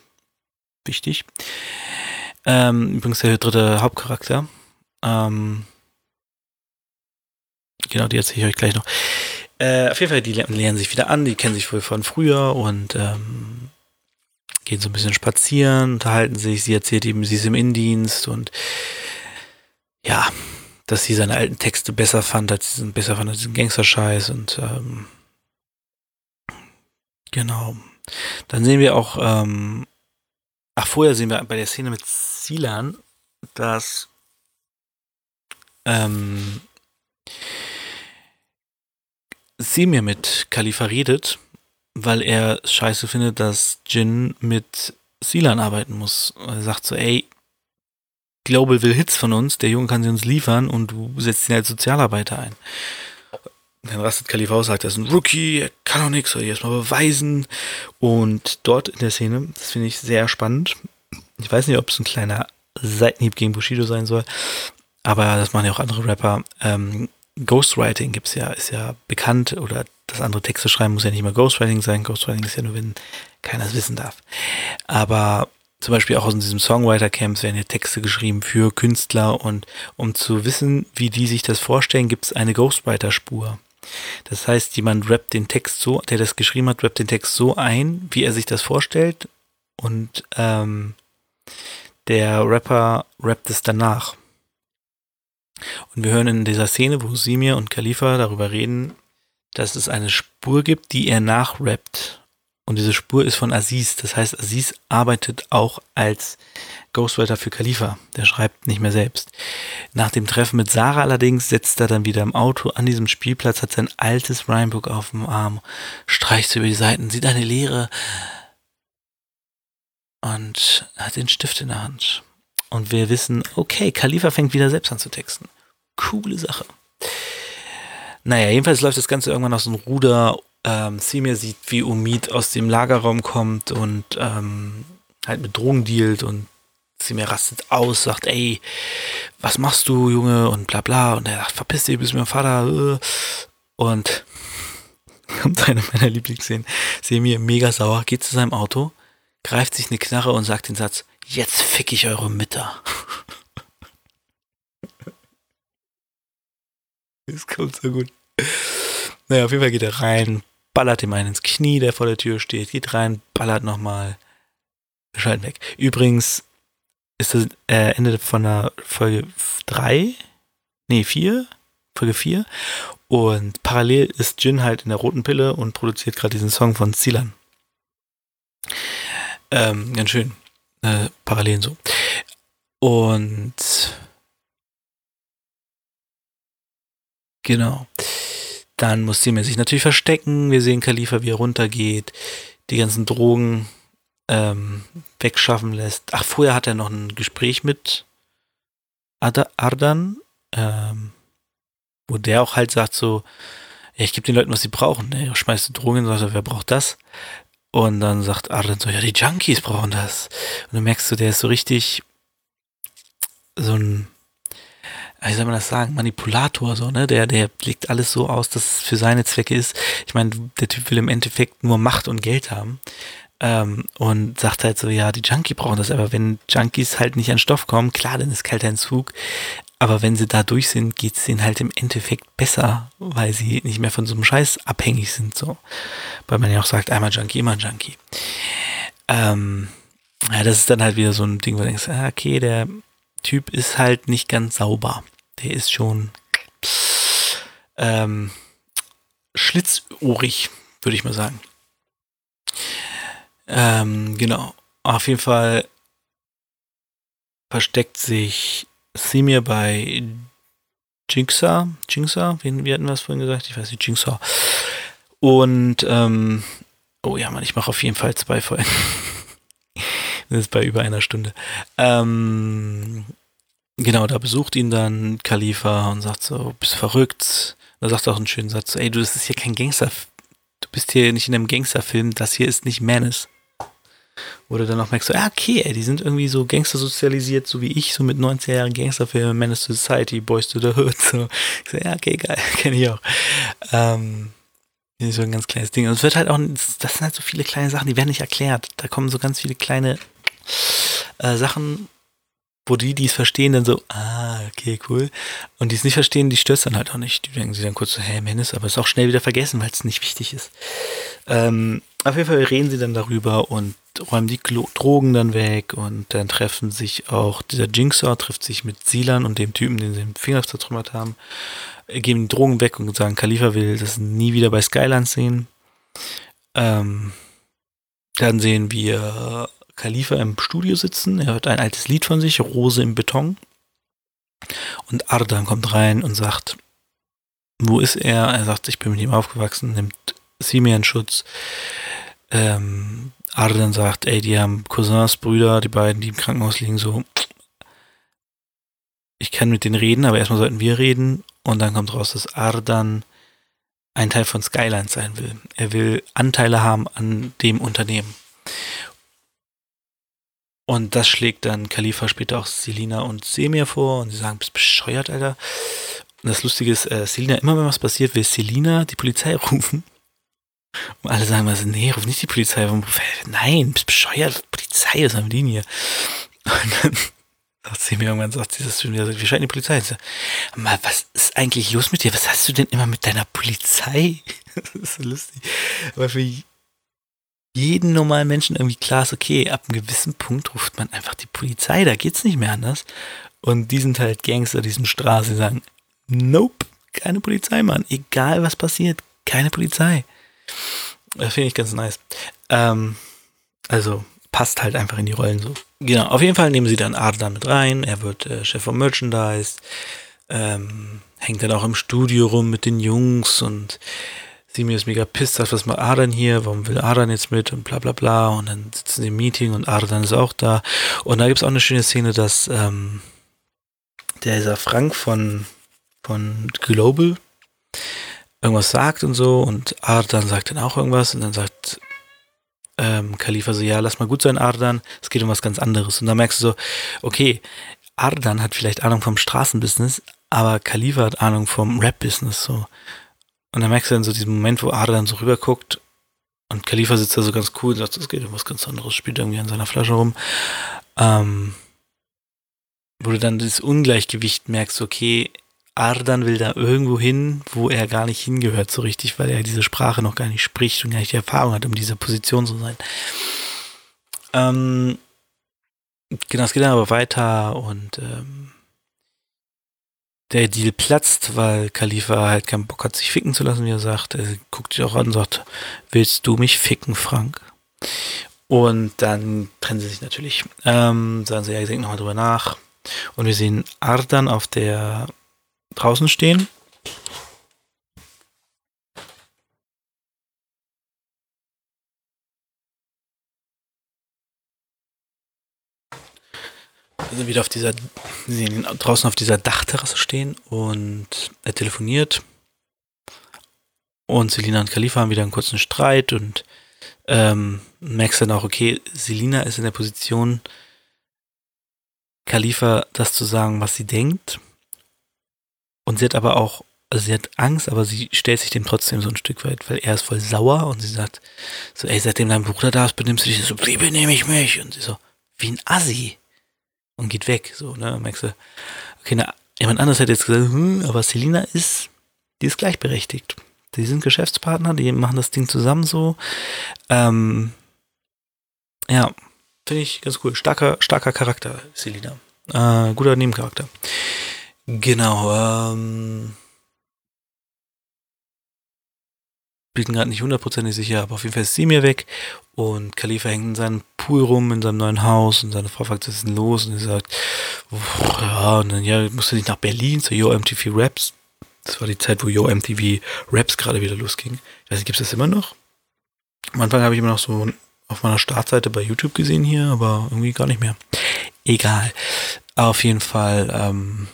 Wichtig. Ähm, übrigens der dritte Hauptcharakter. Ähm, genau, die erzähle ich euch gleich noch. Äh, auf jeden Fall, die lernen sich wieder an, die kennen sich wohl von früher und ähm, gehen so ein bisschen spazieren, unterhalten sich. Sie erzählt ihm, sie ist im Indienst und ja, dass sie seine alten Texte besser fand, als diesen, besser fand als diesen Gangster-Scheiß und ähm, genau. Dann sehen wir auch, ähm, ach, vorher sehen wir bei der Szene mit Silan, dass ähm, sie mir mit Khalifa redet, weil er scheiße findet, dass Jin mit Silan arbeiten muss. Er sagt so, ey, Global will Hits von uns, der Junge kann sie uns liefern und du setzt ihn als Sozialarbeiter ein. Dann rastet Khalifa aus, sagt, er ist ein Rookie, er kann auch nichts, soll ich erstmal beweisen. Und dort in der Szene, das finde ich sehr spannend. Ich weiß nicht, ob es ein kleiner Seitenhieb gegen Bushido sein soll, aber das machen ja auch andere Rapper. Ähm, Ghostwriting gibt's ja, ist ja bekannt oder das andere Texte schreiben muss ja nicht mal Ghostwriting sein. Ghostwriting ist ja nur, wenn keiner es wissen darf. Aber zum Beispiel auch aus diesem Songwriter-Camps werden ja Texte geschrieben für Künstler und um zu wissen, wie die sich das vorstellen, gibt es eine Ghostwriter-Spur. Das heißt, jemand rappt den Text so, der das geschrieben hat, rappt den Text so ein, wie er sich das vorstellt und ähm, der Rapper rappt es danach. Und wir hören in dieser Szene, wo Simir und Khalifa darüber reden, dass es eine Spur gibt, die er nachrappt. Und diese Spur ist von Aziz. Das heißt, Aziz arbeitet auch als Ghostwriter für Khalifa. Der schreibt nicht mehr selbst. Nach dem Treffen mit Sarah allerdings setzt er dann wieder im Auto an diesem Spielplatz, hat sein altes Rhymebook auf dem Arm, streicht über die Seiten, sieht eine Leere und hat den Stift in der Hand. Und wir wissen, okay, Khalifa fängt wieder selbst an zu texten. Coole Sache. Naja, jedenfalls läuft das Ganze irgendwann aus dem Ruder. Ähm, Simir sieht, wie Umid aus dem Lagerraum kommt und ähm, halt mit Drogen dealt und Simir rastet aus, sagt, ey, was machst du, Junge? Und bla bla. Und er sagt, verpiss dich, bist mein Vater. Und kommt eine meiner Lieblingsszenen. Simir mega sauer, geht zu seinem Auto, greift sich eine Knarre und sagt den Satz, jetzt fick ich eure Mütter. Das kommt so gut. Naja, auf jeden Fall geht er rein, ballert ihm einen ins Knie, der vor der Tür steht, geht rein, ballert nochmal, schalten weg. Übrigens ist das äh, Ende von der Folge 3, nee, 4, Folge 4. Und parallel ist Jin halt in der roten Pille und produziert gerade diesen Song von Zilan. Ähm, ganz schön. Äh, Parallelen so. Und genau. Dann muss Simir sich natürlich verstecken. Wir sehen Khalifa, wie er runtergeht, die ganzen Drogen ähm, wegschaffen lässt. Ach, vorher hat er noch ein Gespräch mit Ardan, ähm, wo der auch halt sagt so, ja, ich gebe den Leuten, was sie brauchen. Ne? Schmeißt Drogen, sagt er, wer braucht das? Und dann sagt Arlen so, ja, die Junkies brauchen das. Und dann merkst du, der ist so richtig so ein, wie soll man das sagen, Manipulator, so, ne? Der, der legt alles so aus, dass es für seine Zwecke ist. Ich meine, der Typ will im Endeffekt nur Macht und Geld haben. Ähm, und sagt halt so, ja, die Junkie brauchen das, aber wenn Junkies halt nicht an Stoff kommen, klar, dann ist kalter Entzug, aber wenn sie da durch sind, geht es ihnen halt im Endeffekt besser, weil sie nicht mehr von so einem Scheiß abhängig sind. So. Weil man ja auch sagt, einmal Junkie, immer Junkie. Ähm, ja, das ist dann halt wieder so ein Ding, wo du denkst, ah, okay, der Typ ist halt nicht ganz sauber. Der ist schon ähm, schlitzohrig, würde ich mal sagen. Ähm, genau. Auf jeden Fall versteckt sich Simir bei Jinxa, Jinxa, wie, wie hatten wir es vorhin gesagt? Ich weiß nicht, Jinxa. Und, ähm, oh ja, Mann, ich mache auf jeden Fall zwei Folgen. das ist bei über einer Stunde. Ähm, genau, da besucht ihn dann Khalifa und sagt so, bist verrückt. Da sagt er auch einen schönen Satz, ey, du, das ist hier kein Gangster, du bist hier nicht in einem Gangsterfilm, das hier ist nicht Menace wo du dann auch merkst, so, ja, okay, ey, die sind irgendwie so Gangster sozialisiert, so wie ich, so mit 19 Jahren Gangsterfilme, Menace to Society, Boys to the Hood, so. Ich so, ja, okay, geil, kenne ich auch. Ähm, so ein ganz kleines Ding. Und es wird halt auch, das sind halt so viele kleine Sachen, die werden nicht erklärt. Da kommen so ganz viele kleine äh, Sachen, wo die, die es verstehen, dann so, ah, okay, cool. Und die es nicht verstehen, die stört dann halt auch nicht. Die denken sich dann kurz so, hä, Menace, aber ist auch schnell wieder vergessen, weil es nicht wichtig ist. Ähm, auf jeden Fall reden sie dann darüber und räumen die Drogen dann weg und dann treffen sich auch, dieser Jinxer trifft sich mit Silan und dem Typen, den sie den Finger zertrümmert haben, geben die Drogen weg und sagen, Khalifa will das nie wieder bei Skylands sehen. Ähm, Dann sehen wir Khalifa im Studio sitzen. Er hört ein altes Lied von sich, Rose im Beton. Und Ardan kommt rein und sagt, wo ist er? Er sagt, ich bin mit ihm aufgewachsen, nimmt Simi in Schutz. Ähm, Ardan sagt, ey, die haben Cousins, Brüder, die beiden, die im Krankenhaus liegen, so. Ich kann mit denen reden, aber erstmal sollten wir reden. Und dann kommt raus, dass Ardan ein Teil von Skyline sein will. Er will Anteile haben an dem Unternehmen. Und das schlägt dann Khalifa später auch Selina und Semir vor und sie sagen, bist bescheuert, Alter. Und das Lustige ist, äh, Selina, immer wenn was passiert, will Selina die Polizei rufen. Und alle sagen so, nee, ruf nicht die Polizei. Nein, bist bescheuert, Polizei ist am Linie. Und dann sagt sie mir irgendwann, sagt sie das schon wieder, wir schalten die Polizei. So, mal, was ist eigentlich los mit dir? Was hast du denn immer mit deiner Polizei? das ist so lustig. Aber für jeden normalen Menschen irgendwie klar ist, okay, ab einem gewissen Punkt ruft man einfach die Polizei, da geht's nicht mehr anders. Und die sind halt Gangster, die sind Straße, die sagen, nope, keine Polizei, Mann. Egal was passiert, keine Polizei. Das finde ich ganz nice. Ähm, also passt halt einfach in die Rollen so. Genau, auf jeden Fall nehmen sie dann Adler mit rein. Er wird äh, Chef von Merchandise. Ähm, hängt dann auch im Studio rum mit den Jungs und Simi ist mega pisst, sagt, was macht Ardan hier, warum will Ardan jetzt mit und bla bla bla und dann sitzen sie im Meeting und Ardan ist auch da und da gibt es auch eine schöne Szene, dass ähm, der dieser Frank von, von Global irgendwas sagt und so und Ardan sagt dann auch irgendwas und dann sagt ähm, Khalifa so, ja, lass mal gut sein, Ardan, es geht um was ganz anderes und dann merkst du so, okay, Ardan hat vielleicht Ahnung vom Straßenbusiness, aber Khalifa hat Ahnung vom Rap-Business so und dann merkst du dann so diesen Moment, wo Ada dann so rüber guckt und Khalifa sitzt da so ganz cool und sagt, es geht um was ganz anderes, spielt irgendwie an seiner Flasche rum. Ähm, wo du dann das Ungleichgewicht merkst, okay, Ardan will da irgendwo hin, wo er gar nicht hingehört so richtig, weil er diese Sprache noch gar nicht spricht und gar nicht die Erfahrung hat, um diese Position zu sein. Ähm, genau, es geht dann aber weiter und ähm, der Deal platzt, weil Khalifa halt keinen Bock hat, sich ficken zu lassen, wie er sagt. Er guckt sich auch an und sagt, willst du mich ficken, Frank? Und dann trennen sie sich natürlich. Ähm, sagen sie, ja, ich denke nochmal drüber nach. Und wir sehen Ardan auf der draußen stehen sind wieder auf dieser, draußen auf dieser Dachterrasse stehen und er telefoniert. Und Selina und Khalifa haben wieder einen kurzen Streit und ähm, merkst dann auch, okay, Selina ist in der Position, Khalifa das zu sagen, was sie denkt. Und sie hat aber auch, also sie hat Angst, aber sie stellt sich dem trotzdem so ein Stück weit, weil er ist voll sauer und sie sagt so, ey, seitdem dein Bruder da ist, benimmst du dich so, wie benehme ich mich? Und sie so, wie ein Assi und geht weg. So, ne? Merkst du, okay, na, jemand anderes hätte jetzt gesagt, hm, aber Selina ist, die ist gleichberechtigt. Die sind Geschäftspartner, die machen das Ding zusammen so. Ähm, ja, finde ich ganz cool. Starker, starker Charakter, Selina. Äh, guter Nebencharakter. Genau, ähm, bin gerade nicht hundertprozentig sicher, aber auf jeden Fall ist sie mir weg und Khalifa hängt in seinem Pool rum, in seinem neuen Haus und seine Frau fragt, was ist denn los? Und er sagt, ja, und dann, ja, musst du nicht nach Berlin zu Yo MTV Raps. Das war die Zeit, wo Yo MTV Raps gerade wieder losging. Ich weiß nicht, gibt es das immer noch? Am Anfang habe ich immer noch so auf meiner Startseite bei YouTube gesehen hier, aber irgendwie gar nicht mehr. Egal. Auf jeden Fall, ähm,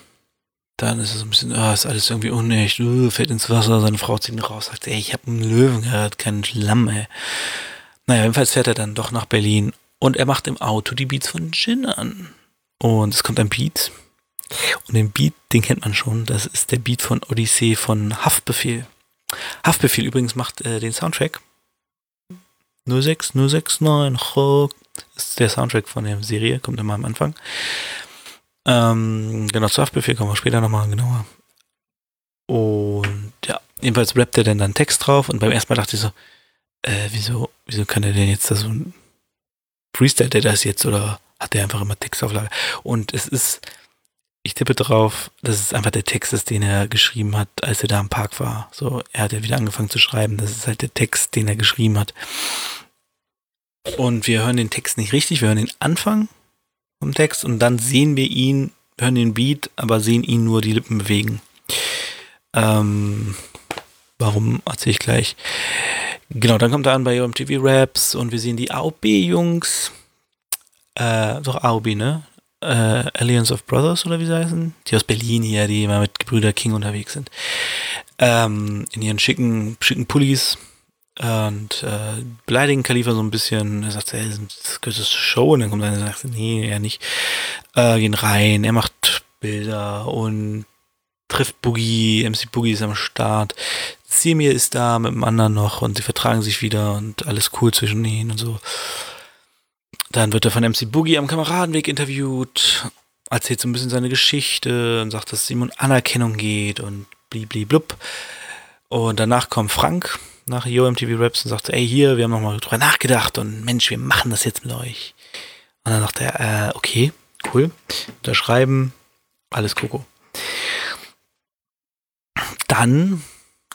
dann ist es ein bisschen, ah, ist alles irgendwie unecht, uh, fällt ins Wasser, seine Frau zieht ihn raus, sagt, ey, ich habe einen Löwen gehört, keinen Schlamm, ey. Naja, jedenfalls fährt er dann doch nach Berlin und er macht im Auto die Beats von Jin an. Und es kommt ein Beat. Und den Beat, den kennt man schon. Das ist der Beat von Odyssee von Haftbefehl. Haftbefehl übrigens macht äh, den Soundtrack. 06069 ist der Soundtrack von der Serie, kommt immer am Anfang. Ähm, genau, zu Haftbefehl kommen wir später nochmal genauer. Und ja, jedenfalls rappt er dann dann Text drauf und beim ersten Mal dachte ich so, äh, wieso, wieso kann er denn jetzt da so ein Freestyle der das jetzt oder hat er einfach immer Textauflage? Und es ist, ich tippe drauf, dass es einfach der Text ist, den er geschrieben hat, als er da im Park war. So, er hat ja wieder angefangen zu schreiben. Das ist halt der Text, den er geschrieben hat. Und wir hören den Text nicht richtig, wir hören den Anfang vom Text und dann sehen wir ihn, hören den Beat, aber sehen ihn nur die Lippen bewegen. Ähm, warum erzähle ich gleich. Genau, dann kommt er an bei MTV Raps und wir sehen die AOB-Jungs. Äh, doch AOB, ne? Äh, Alliance of Brothers oder wie sie heißen? Die aus Berlin hier, die immer mit Gebrüder King unterwegs sind. Ähm, in ihren schicken, schicken Pullis und äh, beleidigen Khalifa so ein bisschen. Er sagt, hey, das gehört zur Show. Und dann kommt einer und sagt, nee, er nicht. Äh, gehen rein, er macht Bilder und trifft Boogie, MC Boogie ist am Start. Semir ist da mit dem anderen noch und sie vertragen sich wieder und alles cool zwischen ihnen und so. Dann wird er von MC Boogie am Kameradenweg interviewt, erzählt so ein bisschen seine Geschichte und sagt, dass es ihm um Anerkennung geht und blub. Und danach kommt Frank nach Yo MTV Raps und sagt, ey, hier, wir haben nochmal drüber nachgedacht und Mensch, wir machen das jetzt mit euch. Und dann sagt er, äh, okay, cool, unterschreiben, alles Koko. Dann,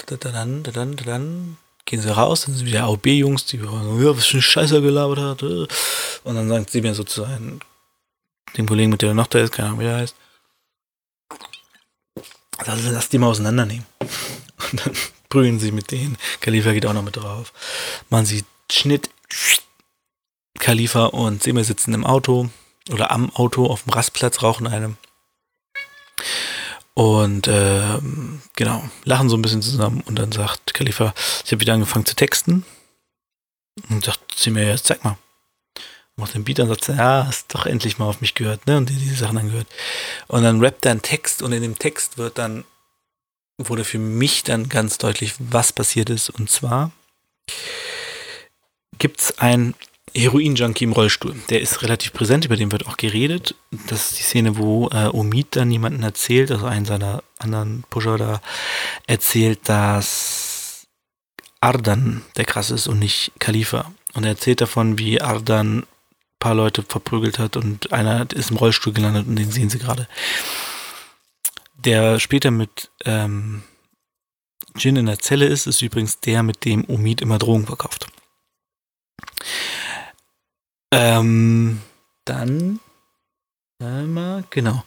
dann, dann, dann, gehen sie raus, dann sind wieder AOB-Jungs, die sagen, ja, was für ein Scheiße gelabert hat. Äh. Und dann sagt sie mir sozusagen, dem Kollegen, mit dem er noch da ist, keine Ahnung, wie er heißt, also lass die mal auseinandernehmen. Und dann prügeln sie mit denen. Khalifa geht auch noch mit drauf. Man sieht Schnitt, Khalifa und Semir sitzen im Auto oder am Auto auf dem Rastplatz, rauchen einem. Und äh, genau, lachen so ein bisschen zusammen und dann sagt Khalifa, ich habe wieder angefangen zu texten. Und sagt, zieh mir jetzt, zeig mal. Macht den Beat und sagt, ja, hast doch endlich mal auf mich gehört, ne? Und die, die Sachen angehört. Und dann rappt er einen Text und in dem Text wird dann, wurde für mich dann ganz deutlich, was passiert ist. Und zwar gibt's ein Heroin-Junkie im Rollstuhl. Der ist relativ präsent, über den wird auch geredet. Das ist die Szene, wo äh, Omid dann jemanden erzählt, also einen seiner anderen Pusher da erzählt, dass Ardan der krass ist und nicht Khalifa. Und er erzählt davon, wie Ardan ein paar Leute verprügelt hat und einer ist im Rollstuhl gelandet und den sehen sie gerade. Der später mit ähm, Jin in der Zelle ist, ist übrigens der, mit dem Omid immer Drogen verkauft. Ähm, dann, einmal, genau.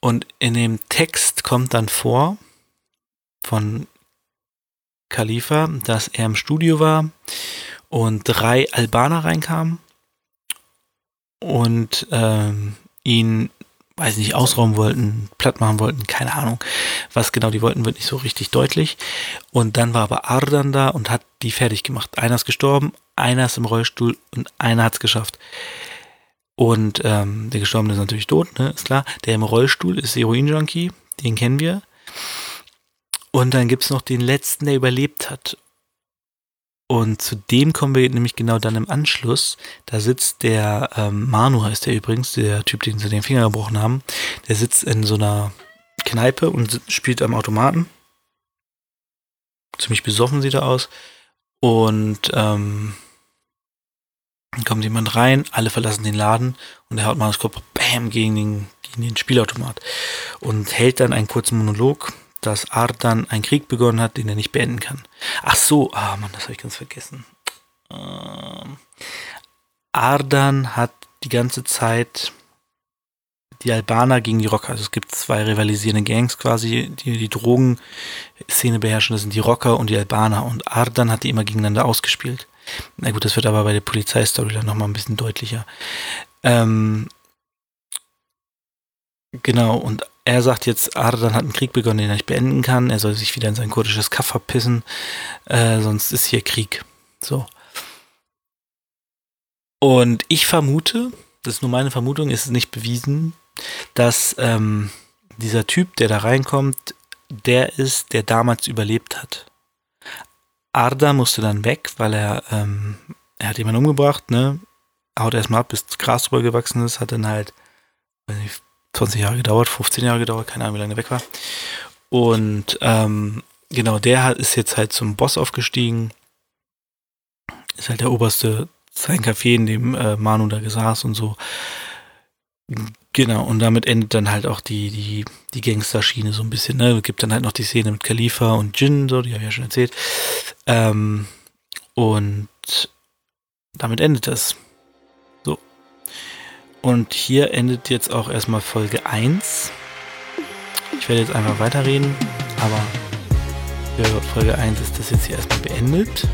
Und in dem Text kommt dann vor von Khalifa, dass er im Studio war und drei Albaner reinkamen und ähm, ihn, weiß nicht, ausrauben wollten, platt machen wollten, keine Ahnung. Was genau die wollten, wird nicht so richtig deutlich. Und dann war aber Ardan da und hat die fertig gemacht. Einer ist gestorben, einer ist im Rollstuhl und einer hat es geschafft. Und ähm, der Gestorbene ist natürlich tot, ne? ist klar. Der im Rollstuhl ist Heroin-Junkie, den kennen wir. Und dann gibt es noch den letzten, der überlebt hat. Und zu dem kommen wir nämlich genau dann im Anschluss. Da sitzt der, ähm, Manu heißt der übrigens, der Typ, den sie den Finger gebrochen haben. Der sitzt in so einer Kneipe und spielt am Automaten. Ziemlich besoffen sieht er aus. Und ähm, dann kommt jemand rein, alle verlassen den Laden und er haut mal das Kopf bam gegen den, gegen den Spielautomat und hält dann einen kurzen Monolog, dass Ardan einen Krieg begonnen hat, den er nicht beenden kann. Ach so, ah Mann, das habe ich ganz vergessen. Ähm, Ardan hat die ganze Zeit die Albaner gegen die Rocker. Also es gibt zwei rivalisierende Gangs quasi, die die Drogenszene beherrschen. Das sind die Rocker und die Albaner. Und Ardan hat die immer gegeneinander ausgespielt. Na gut, das wird aber bei der Polizeistory dann nochmal ein bisschen deutlicher. Ähm, genau, und er sagt jetzt, Ardan hat einen Krieg begonnen, den er nicht beenden kann. Er soll sich wieder in sein kurdisches Kaff verpissen, äh, sonst ist hier Krieg. So. Und ich vermute, das ist nur meine Vermutung, ist nicht bewiesen, dass ähm, dieser Typ, der da reinkommt, der ist, der damals überlebt hat. Arda musste dann weg, weil er, ähm, er hat jemanden umgebracht, ne? Haut erstmal ab, bis Gras drüber gewachsen ist, hat dann halt, 20 Jahre gedauert, 15 Jahre gedauert, keine Ahnung, wie lange er weg war. Und ähm, genau, der hat, ist jetzt halt zum Boss aufgestiegen. Ist halt der oberste, sein Café, in dem äh, Manu da gesaß und so. Genau, und damit endet dann halt auch die, die, die Gangster-Schiene so ein bisschen, ne? Es gibt dann halt noch die Szene mit Khalifa und Jin, so, die habe ich ja schon erzählt. Ähm, und damit endet das. Und hier endet jetzt auch erstmal Folge 1. Ich werde jetzt einfach weiterreden, aber für Folge 1 ist das jetzt hier erstmal beendet.